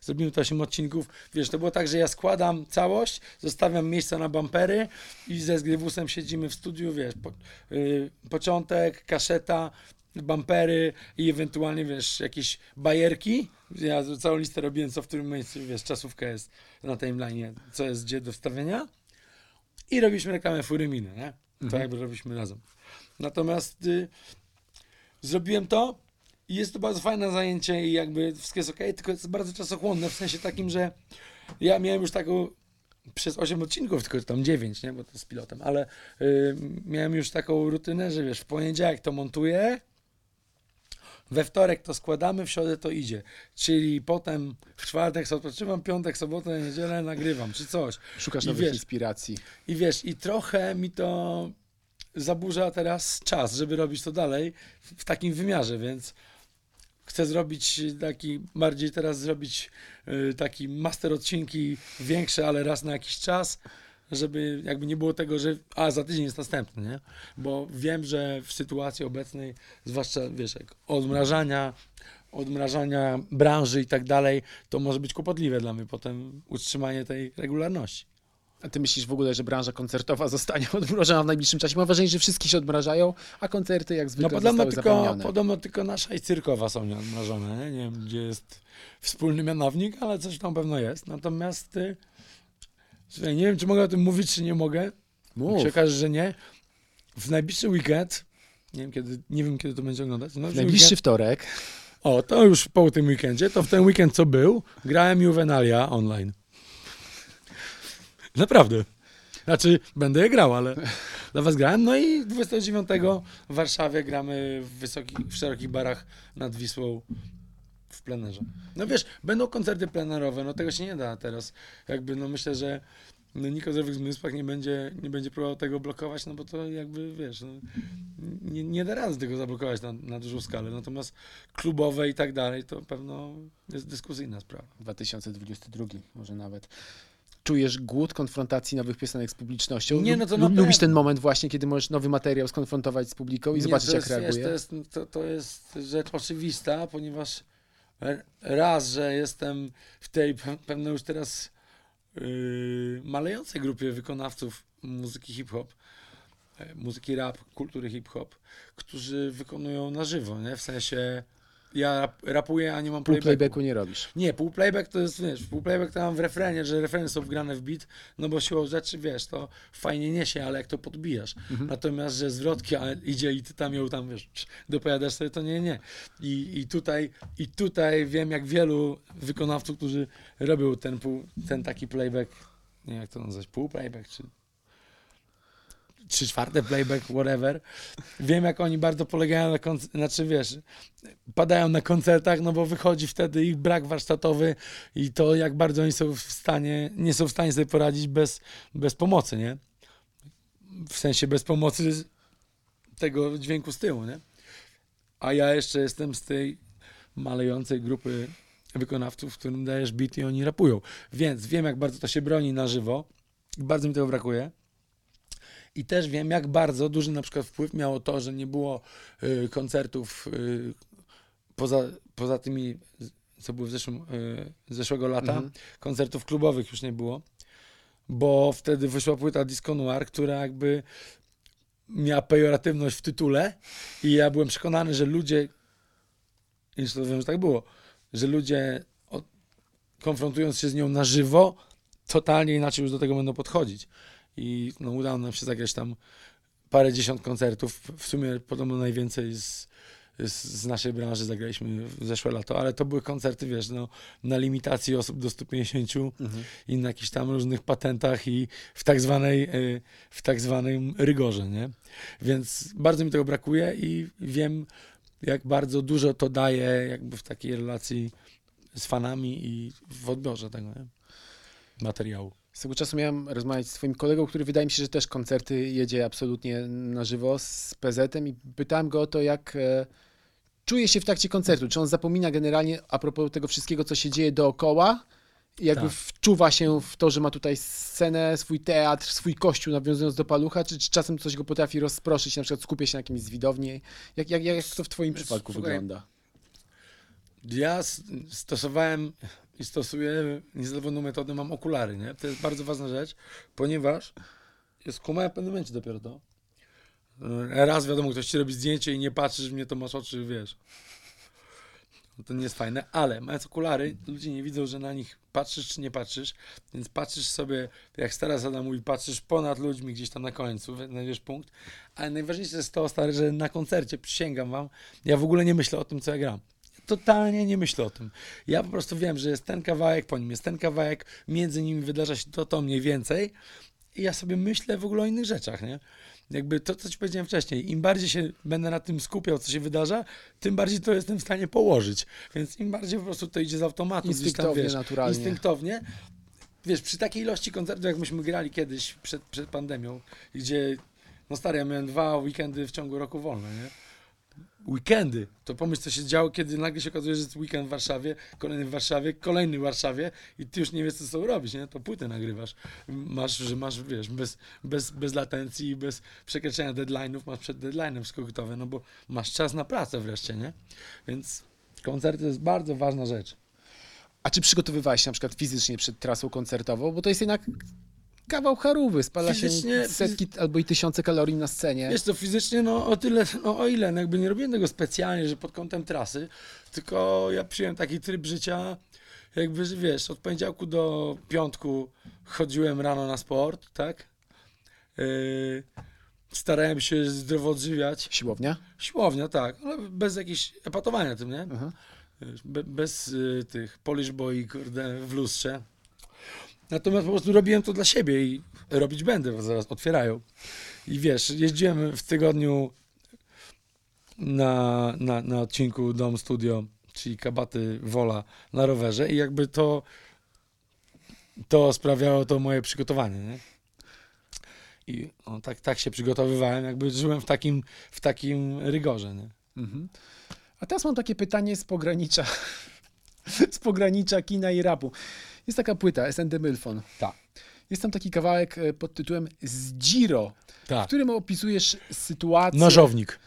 zrobimy to 8 odcinków. Wiesz, to było tak, że ja składam całość, zostawiam miejsca na bumpery i ze zgrywusem siedzimy w studiu, wiesz, po, y, początek, kaszeta, bumpery i ewentualnie, wiesz, jakieś bajerki. Ja całą listę robiłem, co w którym miejscu, wiesz, czasówka jest na timeline'ie, co jest gdzie do wstawienia. I robiliśmy reklamę Fury Miny, nie? To Mhm. jakby robiliśmy razem. Natomiast y, zrobiłem to i jest to bardzo fajne zajęcie i jakby wszystko jest ok, tylko jest bardzo czasochłonne w sensie takim, że ja miałem już taką przez 8 odcinków, tylko tam 9, nie, bo to z pilotem, ale y, miałem już taką rutynę, że wiesz, w poniedziałek to montuję, we wtorek to składamy, w środę to idzie. Czyli potem w czwartek sobie odpoczywam, piątek, sobotę, niedzielę nagrywam, czy coś. Szukasz I nowych wiesz, inspiracji. I wiesz, i trochę mi to zaburza teraz czas, żeby robić to dalej w, takim wymiarze, więc chcę zrobić taki, bardziej teraz zrobić y, taki master odcinki większe, ale raz na jakiś czas, żeby jakby nie było tego, że a za tydzień jest następny, nie? Bo wiem, że w sytuacji obecnej, zwłaszcza wiesz, jak odmrażania, odmrażania branży i tak dalej, to może być kłopotliwe dla mnie potem utrzymanie tej regularności. A ty myślisz w ogóle, że branża koncertowa <laughs> zostanie odmrożona w najbliższym czasie? Mam wrażenie, że wszystkie się odmrażają, a koncerty jak No zwykle podobno zostały tylko, zapomniane. podobno tylko nasza i cyrkowa są nieodmrażone. Nie? wiem, gdzie jest wspólny mianownik, ale coś tam pewno jest. Natomiast y, nie wiem, czy mogę o tym mówić, czy nie mogę. Mów. Się okaże, że nie. W najbliższy weekend, nie wiem, kiedy, nie wiem, kiedy to będzie oglądać. w najbliższy Najbliższy weekend, wtorek. o, to już po tym weekendzie, to w ten weekend, co był, grałem Juvenalia online. Naprawdę. Znaczy, będę je grał, ale dla was grałem. No i 29 w Warszawie gramy w, wysokich, w szerokich barach nad Wisłą w plenerze. No wiesz, będą koncerty plenerowe, no tego się nie da teraz. Jakby, no myślę, że no Niko Zdrowych Zmysłach nie będzie, nie będzie próbował tego blokować, no bo to jakby, wiesz, no, nie, nie da rady tego zablokować na, na dużą skalę. Natomiast klubowe i tak dalej, to pewno jest dyskusyjna sprawa. 2022 może nawet. Czujesz głód konfrontacji nowych piosenek z publicznością? Nie, no to Lu- Lubisz ten moment właśnie, kiedy możesz nowy materiał skonfrontować z publiką i zobaczyć, to jak jest, reaguje? Wiesz, to, jest, to, to jest rzecz oczywista, ponieważ raz, że jestem w tej pe- pewnej już teraz yy, malejącej grupie wykonawców muzyki hip-hop, e, muzyki rap, kultury hip-hop, którzy wykonują na żywo, nie? W sensie ja rap, rapuję, a nie mam Pół playbacku. playbacku nie robisz. Nie, pół playback to jest, wiesz, pół playback to mam w refrenie, że refreny są wgrane w beat, no bo siłą rzeczy, wiesz, to fajnie niesie, ale jak to podbijasz. Natomiast, że zwrotki a idzie i ty tam ją tam, wiesz, dopowiadasz sobie, to nie, nie. I, i, tutaj, I tutaj wiem, jak wielu wykonawców, którzy robią ten, pół, ten taki playback, nie wiem jak to nazwać, pół playback, czy trzy czwarte playback, whatever. Wiem, jak oni bardzo polegają na koncertach, znaczy wiesz, padają na koncertach, no bo wychodzi wtedy ich brak warsztatowy i to, jak bardzo oni są w stanie, nie są w stanie sobie poradzić bez, bez pomocy, nie? W sensie bez pomocy tego dźwięku z tyłu, nie? A ja jeszcze jestem z tej malejącej grupy wykonawców, którym dajesz beat i oni rapują. Więc wiem, jak bardzo to się broni na żywo. Bardzo mi tego brakuje. I też wiem, jak bardzo duży na przykład wpływ miało to, że nie było y, koncertów y, poza, poza tymi, co były w zeszłym, y, zeszłego lata, Mhm. koncertów klubowych już nie było, bo wtedy wyszła płyta Disco Noir, która jakby miała pejoratywność w tytule i ja byłem przekonany, że ludzie, i to wiem, że tak było, że ludzie konfrontując się z nią na żywo, totalnie inaczej już do tego będą podchodzić. I no, udało nam się zagrać tam parę dziesiąt koncertów, w sumie podobno najwięcej z, z, z naszej branży zagraliśmy w zeszłe lato, ale to były koncerty, wiesz, no, na limitacji osób do 150 Mhm. i na jakichś tam różnych patentach i w tak zwanej, y, w tak zwanym rygorze, nie? Więc bardzo mi tego brakuje i wiem, jak bardzo dużo to daje jakby w takiej relacji z fanami i w odbiorze tego, nie? Materiału. Z tego czasu miałem rozmawiać z twoim kolegą, który wydaje mi się, że też koncerty jedzie absolutnie na żywo z PZ-em i pytałem go o to, jak e, czuje się w trakcie koncertu. Czy on zapomina generalnie a propos tego wszystkiego, co się dzieje dookoła i jakby Tak. wczuwa się w to, że ma tutaj scenę, swój teatr, swój kościół, nawiązując do palucha, czy, czy czasem coś go potrafi rozproszyć, na przykład skupia się na jakimś z widowni. Jak, jak, jak to w twoim przypadku wygląda? Ja stosowałem i stosuję niezawodną metodę, mam okulary, nie? To jest bardzo ważna rzecz, ponieważ skumałem w pewnym momencie dopiero to. E, Raz wiadomo, ktoś ci robi zdjęcie i nie patrzysz w mnie, to masz oczy, wiesz. No To nie jest fajne, ale mając okulary, ludzie nie widzą, że na nich patrzysz czy nie patrzysz, więc patrzysz sobie, jak stara zasada mówi, patrzysz ponad ludźmi gdzieś tam na końcu, znajdziesz punkt, ale najważniejsze jest to, stary, że na koncercie, przysięgam wam, ja w ogóle nie myślę o tym, co ja gram. Totalnie nie myślę o tym. Ja po prostu wiem, że jest ten kawałek, po nim jest ten kawałek, między nimi wydarza się to, to mniej więcej i ja sobie myślę w ogóle o innych rzeczach, nie? Jakby to, co ci powiedziałem wcześniej, im bardziej się będę na tym skupiał, co się wydarza, tym bardziej to jestem w stanie położyć. Więc im bardziej po prostu to idzie z automatu, gdzieś tam, Instynktownie, wiesz, naturalnie. instynktownie. Wiesz, przy takiej ilości koncertów, jak myśmy grali kiedyś przed, przed pandemią, gdzie, no stary, ja miałem dwa weekendy w ciągu roku wolne, nie? Weekendy. To pomyśl, co się działo, kiedy nagle się okazuje, że jest weekend w Warszawie, kolejny w Warszawie, kolejny w Warszawie i ty już nie wiesz, co z sobą robić, nie? To płytę nagrywasz. Masz, że masz, wiesz, bez, bez, bez latencji bez przekroczenia deadline'ów, masz przed deadline'em wszystko gotowe, no bo masz czas na pracę wreszcie, nie? Więc koncert to jest bardzo ważna rzecz. A czy przygotowywałeś się na przykład fizycznie przed trasą koncertową? Bo to jest jednak kawał charówy, spala się Fizycznie- setki albo i tysiące kalorii na scenie. Wiesz to fizycznie, no o tyle, no o ile, no jakby nie robiłem tego specjalnie, że pod kątem trasy, tylko ja przyjąłem taki tryb życia, jakby, że wiesz, od poniedziałku do piątku chodziłem rano na sport, tak? Yy, starałem się zdrowo odżywiać. Siłownia? Siłownia, tak, ale bez jakiegoś epatowania tym, nie? Aha. Wiesz, Be, bez y, tych polish boy, kurde, w lustrze. Natomiast po prostu robiłem to dla siebie i robić będę, bo zaraz otwierają. I wiesz, jeździłem w tygodniu na, na, na odcinku Dom Studio, czyli Kabaty Wola na rowerze i jakby to to sprawiało to moje przygotowanie, nie? I o, tak, tak się przygotowywałem, jakby żyłem w takim, w takim rygorze, nie? Mhm. A teraz mam takie pytanie z pogranicza, <laughs> z pogranicza kina i rapu. Jest taka płyta, SND Mylfon. Tak. Jest tam taki kawałek e, pod tytułem Zdziro, w Tak. którym opisujesz sytuację. Nożownik.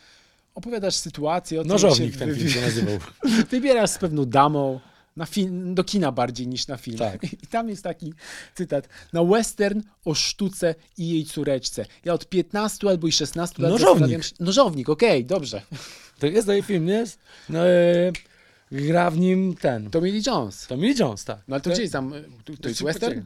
Opowiadasz sytuację. O tym, Nożownik jak ten film się nazywał. <laughs> Wybierasz z pewną damą, na film, do kina bardziej niż na film. Tak. <laughs> I tam jest taki cytat. Na western o sztuce i jej córeczce. Ja od 15 albo i 16 lat Nożownik. zastanawiam się- Nożownik, okej, dobrze. To jest taki film, nie? No, e, gra w nim ten. Tommy Lee Jones. Tommy Lee Jones, tak. No ale to gdzie jest tam? To, to jest western?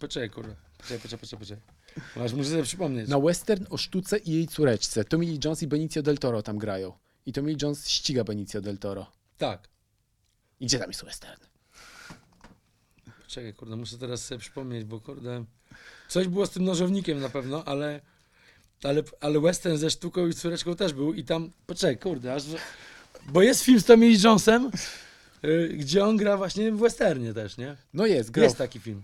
Poczekaj, kurwa. Poczekaj, poczekaj, poczekaj. poczekaj. Aż muszę sobie przypomnieć. Na western o sztuce i jej córeczce. Tommy Lee Jones i Benicio del Toro tam grają. I Tommy Lee Jones ściga Benicio del Toro. Tak. I gdzie tam jest western? Poczekaj, kurde, muszę teraz sobie przypomnieć, bo kurde... Coś było z tym nożownikiem na pewno, ale... Ale, ale western ze sztuką i córeczką też był i tam... Poczekaj, kurde, aż... Bo jest film z Tommy Lee Jonesem, y, gdzie on gra właśnie w westernie też, nie? No jest, grał. Jest taki film.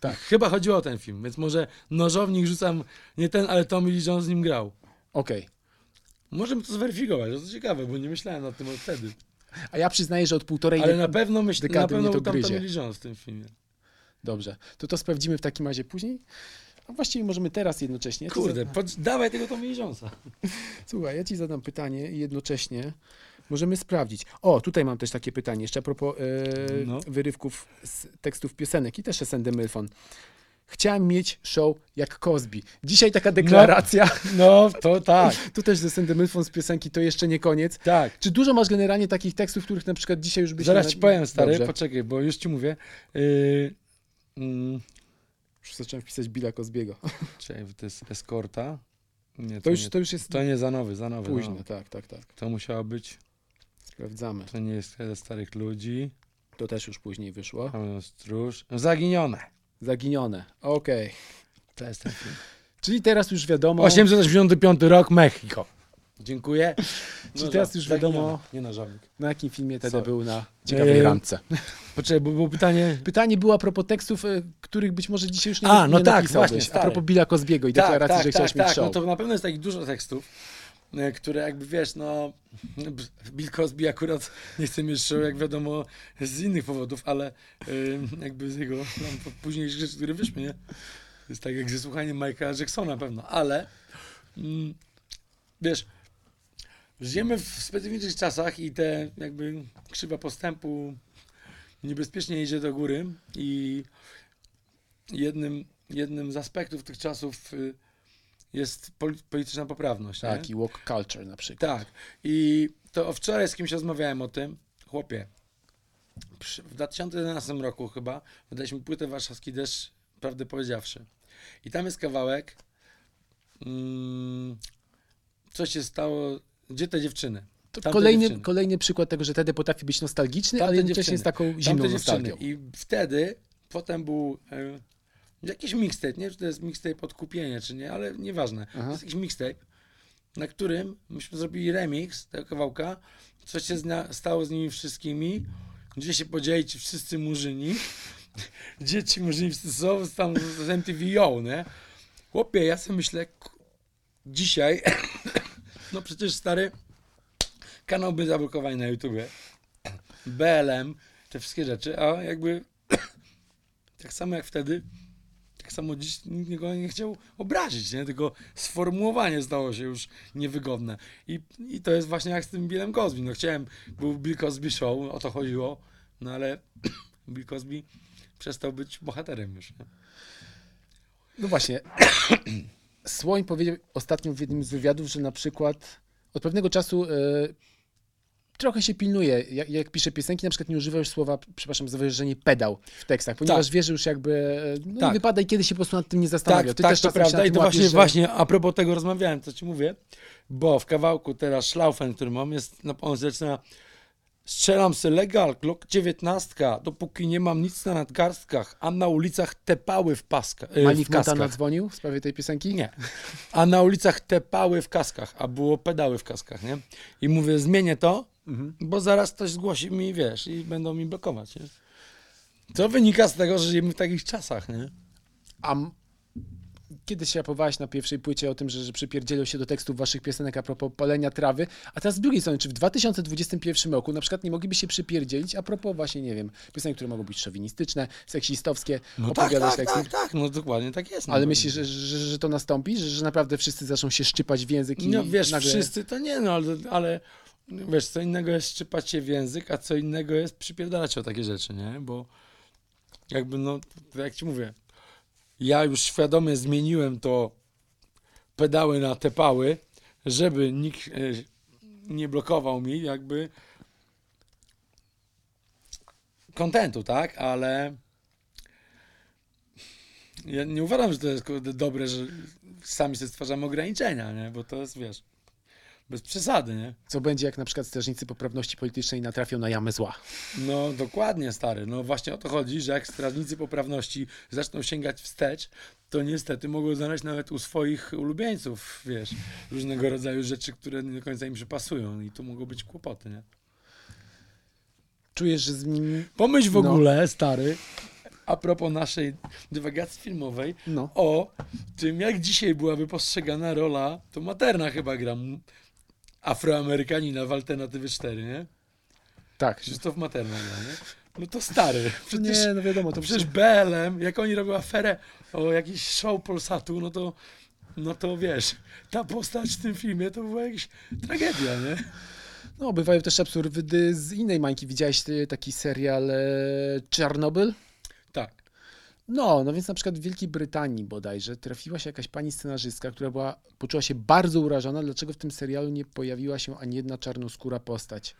Tak. Chyba chodziło o ten film, więc może nożownik rzucam, nie ten, ale Tommy Lee Jones z nim grał. Okej. Możemy to zweryfikować, to ciekawe, bo nie myślałem nad tym od wtedy. A ja przyznaję, że od półtorej... Ale na pewno myśl, dekady na pewno mnie to był tam gryzie. Tommy Lee Jones w tym filmie. Dobrze. To to sprawdzimy w takim razie później. A właściwie możemy teraz jednocześnie. Ja ci Kurde, pod, dawaj tego Tommy Lee Jonesa. Słuchaj, ja ci zadam pytanie i jednocześnie możemy sprawdzić. O, tutaj mam też takie pytanie, jeszcze a propos e, No. wyrywków z tekstów piosenek i też SND Mylfon. Chciałem mieć show jak Cosby. Dzisiaj taka deklaracja. No, to tak, <laughs> Tu też ze SND Mylfon z piosenki to jeszcze nie koniec. tak. Czy dużo masz generalnie takich tekstów, których na przykład dzisiaj już byś Zaraz nie- ci powiem, stary, Dobrze. poczekaj, bo już ci mówię. Yy, mm, Już zacząłem wpisać Billa Cosbiego. <laughs> czekaj, to jest eskorta. Nie, To już, nie, to już jest to nie za nowy, za nowy. późno, No. tak, tak, tak. To musiało być, Sprawdzamy. to nie jest tyle starych ludzi. To też już później wyszło. Pełno stróż. Zaginione. Zaginione. Okej. To jest ten film. Czyli teraz już wiadomo. 885 rok, Mexico. Dziękuję. <laughs> Czyli teraz już wiadomo- Nie nożownik. Na jakim filmie Sorry. był na ciekawej Eee, <laughs> randce? Poczekaj, bo było pytanie. Pytanie było a propos tekstów, e, których być może dzisiaj już nie, A, no nie tak, napisałbyś. właśnie, A stary. propos Billa Cosbiego i deklaracji, że chciałeś mieć tak. show. No to na pewno jest takich dużo tekstów, e, które jakby wiesz, no Bill Cosby akurat <laughs> nie chce mieć jak wiadomo, z innych powodów, ale e, jakby z jego tam, późniejszych rzeczy, które wyszły, nie? Jest tak jak ze słuchaniem Michaela Jacksona pewno, ale mm, wiesz, żyjemy w specyficznych czasach i te jakby krzywa postępu niebezpiecznie idzie do góry i jednym, jednym z aspektów tych czasów y, jest poli- polityczna poprawność. Tak, nie? i walk culture na przykład. tak. I to wczoraj z kimś rozmawiałem o tym. Chłopie, w 2011 roku chyba wydaliśmy płytę Warszawski Deszcz, prawdę powiedziawszy. I tam jest kawałek mm, co się stało, gdzie te dziewczyny? To Tamte kolejny, dziewczyny. kolejny przykład tego, że Tede potrafi być nostalgiczny, Tamte ale jednocześnie z taką zimną nostalgią. I wtedy, potem był e, jakiś mixtape, nie wiem, czy to jest mixtape odkupienie, czy nie, ale nieważne. To Aha. jest jakiś mixtape, na którym myśmy zrobili remix tego kawałka, co się zna, stało z nimi wszystkimi, gdzie się podzieli ci wszyscy murzyni, <laughs> gdzie ci murzyni wszyscy są, tam z MTV Yo, nie? Chłopie, ja sobie myślę, dzisiaj, <coughs> no przecież stary, kanał by zablokowali na YouTubie, BLM, te wszystkie rzeczy, a jakby <coughs> tak samo jak wtedy, tak samo dziś nikt nikogo nie chciał obrazić, nie? tylko sformułowanie stało się już niewygodne. I, I to jest właśnie jak z tym Billem Cosby. No chciałem, był Bill Cosby Show, o to chodziło, no ale <clears throat> Bill Cosby przestał być bohaterem już. Nie? No właśnie. <clears throat> Słoń powiedział ostatnio w jednym z wywiadów, że na przykład od pewnego czasu e, trochę się pilnuje, jak, jak pisze piosenki, na przykład nie używa już słowa, przepraszam za wyrażenie, pedał w tekstach, ponieważ wie, że już jakby e, no, Tak. wypada i kiedy się po prostu nad tym nie zastanawia. Tak, Ty tak, też to prawda. I to łapiesz, właśnie, że... właśnie a propos tego rozmawiałem, co ci mówię, bo w kawałku teraz Schlaufen, który mam, jest, no, on zaczyna Strzelam se legal, Glock 19, dopóki nie mam nic na nadgarstkach, a na ulicach tepały w paskach. e, w Manik Montana dzwonił w sprawie tej piosenki? Nie. A na ulicach tepały w kaskach, a było pedały w kaskach, nie? I mówię, zmienię to, Mhm. bo zaraz ktoś zgłosi mi, wiesz, i będą mi blokować, nie? Co wynika z tego, że żyjemy w takich czasach, nie? A m- kiedy się rapowałeś na pierwszej płycie o tym, że, że przypierdzielą się do tekstów waszych piosenek a propos palenia trawy, a teraz z drugiej strony, czy w 2021 roku na przykład nie mogliby się przypierdzielić a propos właśnie, nie wiem, piosenek, które mogą być szowinistyczne, seksistowskie, No tak, opowiadać tak, teksty? tak, tak, no dokładnie tak jest. no Ale myślisz, że, że, że to nastąpi? Że, że naprawdę wszyscy zaczną się szczypać w język i No wiesz, nagle... wszyscy to nie, no ale, ale wiesz, co innego jest szczypać się w język, a co innego jest przypierdalać o takie rzeczy, nie? Bo jakby, no, jak ci mówię, ja już świadomie zmieniłem to pedały na te pały, żeby nikt e, nie blokował mi jakby kontentu, tak? Ale ja nie uważam, że to jest dobre, że sami sobie stwarzamy ograniczenia, nie? Bo to jest, wiesz, bez przesady, nie? Co będzie, jak na przykład strażnicy poprawności politycznej natrafią na jamę zła? No dokładnie, stary. No właśnie o to chodzi, że jak strażnicy poprawności zaczną sięgać wstecz, to niestety mogą znaleźć nawet u swoich ulubieńców, wiesz, różnego rodzaju rzeczy, które nie do końca im przypasują i tu mogą być kłopoty, nie? Czujesz, że z nim... Pomyśl w No. ogóle, stary, a propos naszej dywagacji filmowej, No. o tym, jak dzisiaj byłaby postrzegana rola, to Materna chyba gram, Afroamerykanina w Alternatywy 4, nie? Tak. Krzysztof Materna nie? No to stary, przecież... Nie, no wiadomo, to To przecież BLM, jak oni robią aferę o jakiś show Polsatu, no to, no to wiesz, ta postać w tym filmie to była jakaś tragedia, nie? No, bywają też absurdy z innej mańki. Widziałeś y, taki serial e, Czarnobyl? Tak. No, no więc na przykład w Wielkiej Brytanii bodajże trafiła się jakaś pani scenarzystka, która była, poczuła się bardzo urażona, dlaczego w tym serialu nie pojawiła się ani jedna czarnoskóra postać.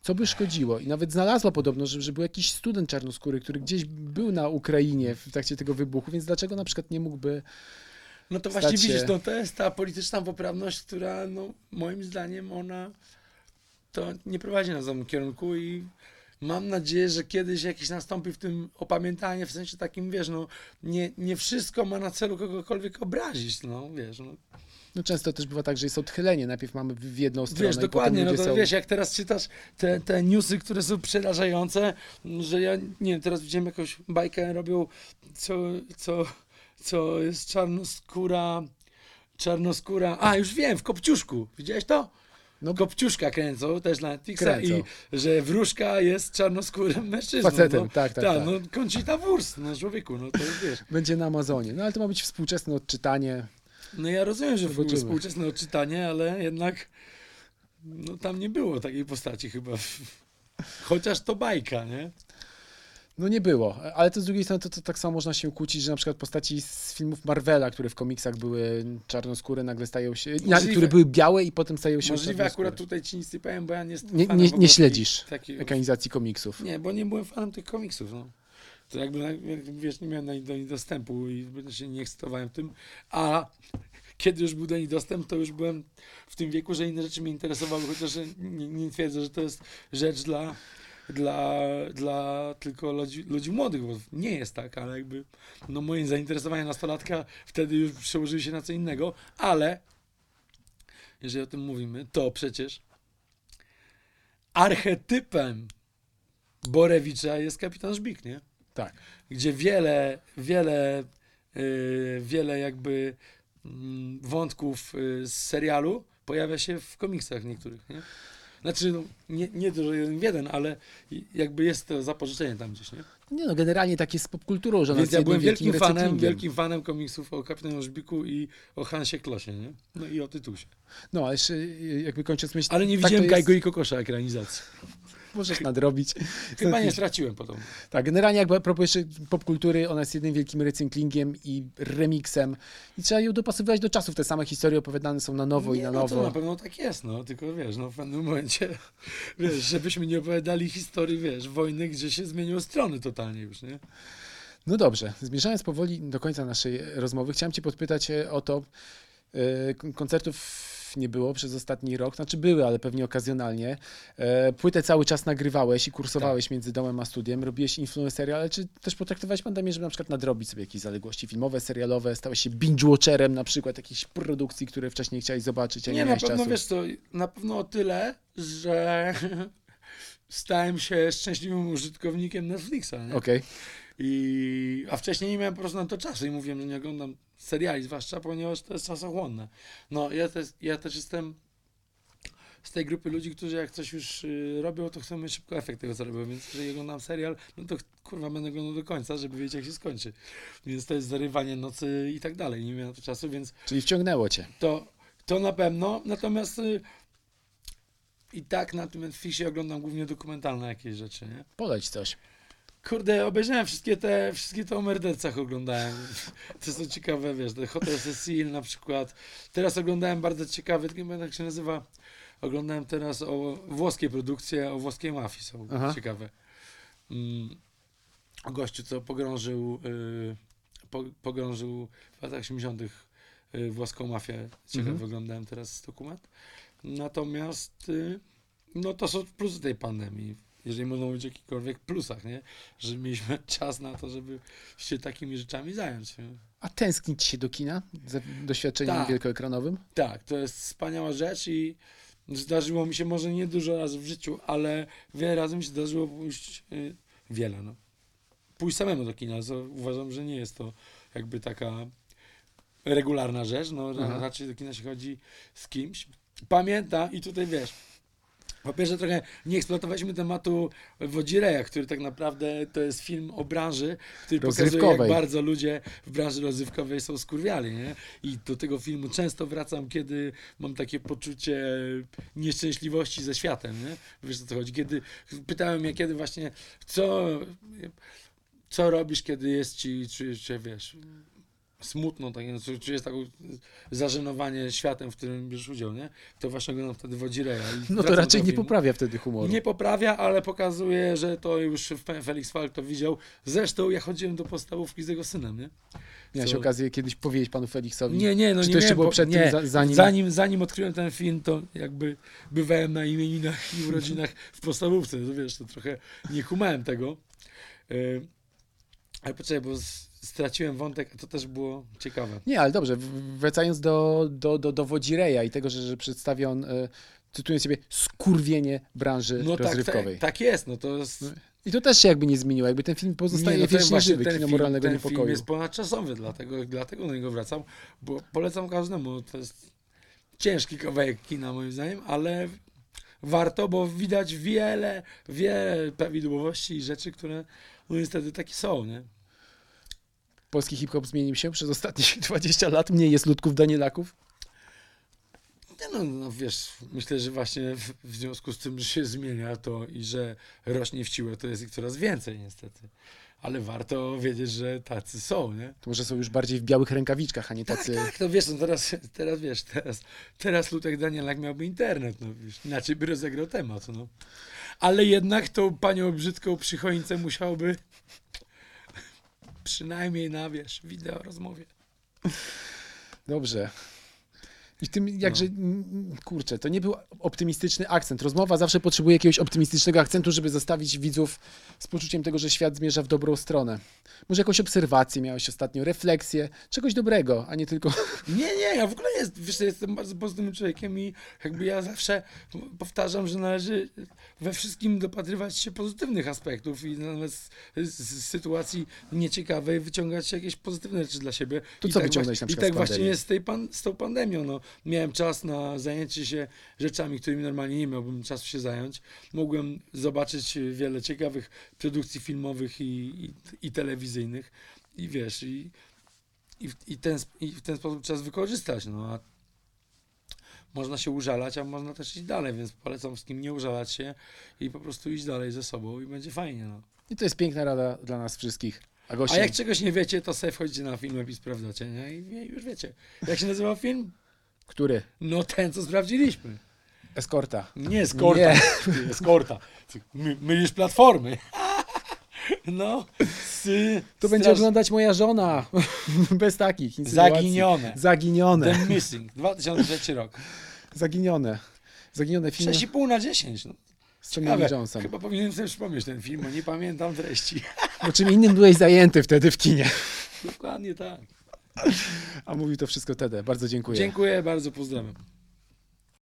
Co by szkodziło? I nawet znalazła podobno, że, że był jakiś student czarnoskóry, który gdzieś był na Ukrainie w trakcie tego wybuchu, więc dlaczego na przykład nie mógłby... No to właśnie się- widzisz, no to jest ta polityczna poprawność, która no moim zdaniem ona to nie prowadzi nas w tym kierunku i mam nadzieję, że kiedyś jakieś nastąpi w tym opamiętanie, w sensie takim, wiesz, no nie, nie wszystko ma na celu kogokolwiek obrazić, no wiesz, no. No często też bywa tak, że jest odchylenie. Najpierw mamy w jedną stronę Wiesz, dokładnie, no to są... wiesz, jak teraz czytasz te, te newsy, które są przerażające, że ja, nie wiem, teraz widziałem jakąś bajkę, robią, co, co, co jest czarnoskóra, czarnoskóra, a już wiem, w Kopciuszku, widziałeś to? No, Kopciuszka kręcą też na Netflixa Kręcą. i że wróżka jest czarnoskórym mężczyzną. Facetem, no, tak, tak, Tak, tak. no Conchita Wurst, no człowieku, no to wiesz. <laughs> Będzie na Amazonie. No ale to ma być współczesne odczytanie. No ja rozumiem, że Zobaczymy. współczesne odczytanie, ale jednak no tam nie było takiej postaci chyba. <laughs> Chociaż to bajka, nie? No nie było, ale to z drugiej strony to, to tak samo można się kłócić, że na przykład postaci z filmów Marvela, które w komiksach były czarnoskóre, nagle stają się, Możliwe. które były białe i potem stają się Możliwe akurat tutaj ci nic nie powiem, bo ja nie jestem Nie, nie, nie śledzisz takich- ekranizacji komiksów. Nie, bo nie byłem fanem tych komiksów, no. To jakby, jak wiesz, nie miałem do nich dostępu i się nie ekscytowałem tym, a kiedy już był do nich dostęp, to już byłem w tym wieku, że inne rzeczy mnie interesowały, chociaż nie, nie twierdzę, że to jest rzecz dla, dla, dla tylko ludzi, ludzi młodych, bo nie jest tak, ale jakby no moje zainteresowania nastolatka wtedy już przełożyły się na co innego, ale jeżeli o tym mówimy, to przecież archetypem Borewicza jest kapitan Żbik, nie? Tak. Gdzie wiele, wiele, yy, wiele jakby mm, wątków yy, z serialu pojawia się w komiksach niektórych, nie? Znaczy, no, nie, nie to, że jeden w jeden, ale jakby jest to zapożyczenie tam gdzieś, nie? Nie no, generalnie tak jest z popkulturą, że Więc jest ja byłem wielkim fanem, wielkim fanem komiksów o kapitanie Żbiku i o Hansie Klosie, nie? No i o Tytusie. No, ale jeszcze y, jakby kończąc myśl... Ale nie tak widziałem jest- Gajgo i Kokosza ekranizacji. Możesz nadrobić. Chyba nie straciłem potem. Tak, generalnie jakby a propos jeszcze popkultury, ona jest jednym wielkim recyklingiem i remixem i trzeba ją dopasowywać do czasów. Te same historie opowiadane są na nowo i Nie, na no to nowo. na pewno tak jest, no, tylko wiesz, no w pewnym momencie, <laughs> wiesz, żebyśmy nie opowiadali historii, wiesz, wojny, gdzie się zmieniły strony totalnie już, nie? No dobrze, zmierzając powoli do końca naszej rozmowy, chciałem Cię podpytać e, o to e, kon- koncertów live nie było przez ostatni rok. Znaczy były, ale pewnie okazjonalnie. E, Płytę cały czas nagrywałeś i kursowałeś Tak. między domem a studiem. Robiłeś influencery, ale czy też potraktowałeś pandemię, żeby na przykład nadrobić sobie jakieś zaległości filmowe, serialowe? Stałeś się binge-watcherem na przykład jakichś produkcji, które wcześniej chciałeś zobaczyć, a nie, Nie, na pewno czasu? wiesz co, na pewno o tyle, że <laughs> stałem się szczęśliwym użytkownikiem Netflixa? Okej. I, a wcześniej nie miałem po prostu na to czasu i mówiłem, że nie oglądam seriali, zwłaszcza ponieważ to jest czasochłonne. No, ja też, ja też jestem z tej grupy ludzi, którzy jak coś już y, robią, to chcą mieć szybko efekt tego, co robią, więc jeżeli oglądam serial, no to kurwa będę oglądał do końca, żeby wiedzieć, jak się skończy. Więc to jest zarywanie nocy i tak dalej. Nie miałem na to czasu, więc Czyli wciągnęło cię. to, to na pewno. Natomiast y, i tak na tym Netflixie oglądam głównie dokumentalne jakieś rzeczy, nie? Poleć coś. Kurde, obejrzałem wszystkie te, wszystkie te o mordercach oglądałem. <laughs> To są ciekawe, wiesz, The Hotel Cecil na przykład. Teraz oglądałem bardzo ciekawe, tylko nie pamiętam jak się nazywa. Oglądałem teraz o włoskie produkcje, o włoskiej mafii są Aha. ciekawe. Mm, o gościu, co pogrążył, y, po, pogrążył w latach 80. Y, włoską mafię. Ciekawe, Mhm. oglądałem teraz dokument. Natomiast, y, no to są plusy tej pandemii. Jeżeli można mówić o jakichkolwiek plusach, nie? Że mieliśmy <laughs> czas na to, żeby się takimi rzeczami zająć. Nie? A tęsknić się do kina? Za doświadczeniem Tak. wielkoekranowym? Tak, to jest wspaniała rzecz i zdarzyło mi się może nie dużo razy w życiu, ale wiele razy mi się zdarzyło pójść, y, wiele no, pójść samemu do kina, co uważam, że nie jest to jakby taka regularna rzecz, no Aha. raczej do kina się chodzi z kimś. Pamiętam i tutaj wiesz, po pierwsze trochę nie eksploatowaliśmy tematu Wodzireja, który tak naprawdę to jest film o branży, który pokazuje jak bardzo ludzie w branży rozrywkowej są skurwiali, nie? I do tego filmu często wracam, kiedy mam takie poczucie nieszczęśliwości ze światem, nie? Wiesz o co chodzi? Kiedy pytałem mnie, kiedy właśnie, co, co robisz, kiedy jest ci, czujesz się, wiesz, smutno, tak, no, czy- czujesz takie zażenowanie światem, w którym bierzesz udział, nie? To właśnie oglądam wtedy Wodzireja. No to raczej nie poprawia wtedy humoru. Nie poprawia, ale pokazuje, że to już Fe- Felix Falk to widział. Zresztą ja chodziłem do podstawówki z jego synem, nie? Miałeś co- okazję kiedyś powiedzieć panu Feliksowi? Nie, nie, no Czy nie to jeszcze miałem było przed nie, tym, za- zanim... Zanim, zanim odkryłem ten film, to jakby bywałem na imieninach i urodzinach w podstawówce, no wiesz, to trochę nie kumałem tego. Yy, ale poczekaj, bo z- straciłem wątek, a to też było ciekawe. Nie, ale dobrze, wracając do, do, do, do Wodzireja i tego, że, że przedstawi on, e, cytuję sobie, skurwienie branży No tak, tak, rozrywkowej. tak jest, no to jest... No, I to też się jakby nie zmieniło, jakby ten film pozostaje Nie, no wiecznie właśnie żywy, ten kino film- moralnego ten niepokoju. film jest ponadczasowy, dlatego, dlatego do niego wracam, bo polecam każdemu. To jest ciężki kawałek kina moim zdaniem, ale warto, bo widać wiele, wiele prawidłowości i rzeczy, które no niestety takie są, nie? Polski hip-hop zmienił się przez ostatnie <laughs> 20 lat, mniej jest ludków Danielaków. Nie No, no wiesz, myślę, że właśnie w, w związku z tym, że się zmienia to i że rośnie w siłę, to jest ich coraz więcej niestety. Ale warto wiedzieć, że tacy są, nie? To może są już bardziej w białych rękawiczkach, a nie Tak, tacy... tak, no wiesz, no teraz, teraz wiesz, teraz, teraz Lutek Danielak miałby internet, no wiesz, inaczej by rozegrał temat, no. Ale jednak tą panią brzydką przy choince musiałby przynajmniej na, wiesz, wideo rozmowie. Dobrze. I tym jakże, No. kurczę, to nie był optymistyczny akcent. Rozmowa zawsze potrzebuje jakiegoś optymistycznego akcentu, żeby zostawić widzów z poczuciem tego, że świat zmierza w dobrą stronę. Może jakąś obserwację miałeś ostatnio, refleksję, czegoś dobrego, a nie tylko... <laughs> Nie, nie, ja w ogóle jest, wiesz, jestem bardzo pozytywnym człowiekiem i jakby ja zawsze powtarzam, że należy we wszystkim dopatrywać się pozytywnych aspektów i nawet z, z, sytuacji nieciekawej wyciągać jakieś pozytywne rzeczy dla siebie. To I co tak wyciągnąłeś właśnie, na I przykład tak z właśnie jest z, tej pan, z tą pandemią. No. Miałem czas na zajęcie się rzeczami, którymi normalnie nie miałbym czasu się zająć. Mogłem zobaczyć wiele ciekawych produkcji filmowych i, i, i telewizyjnych i wiesz, i, i, w- i, ten, i w ten sposób czas wykorzystać. No, a można się użalać, a można też iść dalej, więc polecam wszystkim nie użalać się i po prostu iść dalej ze sobą i będzie fajnie. No. I to jest piękna rada dla nas wszystkich. A gościem, A jak czegoś nie wiecie, to sobie wchodzicie na film i sprawdzacie, nie? I i już wiecie. Jak się nazywa film? Który? No ten, co sprawdziliśmy. Eskorta. Nie eskorta. Nie. eskorta. My, mylisz platformy. <laughs> No, sy, To będzie oglądać moja żona. <laughs> Bez takich. Zaginione. Zaginione. The Missing, 2003 rok. Zaginione. Zaginione film. 6,5 na 10. No. Z Tommy Johnson. Chyba powinienem sobie przypomnieć ten film, bo nie pamiętam treści. Bo czym innym byłeś zajęty wtedy w kinie. Dokładnie tak. A mówi to wszystko Tede. Bardzo dziękuję. Dziękuję bardzo, pozdrawiam.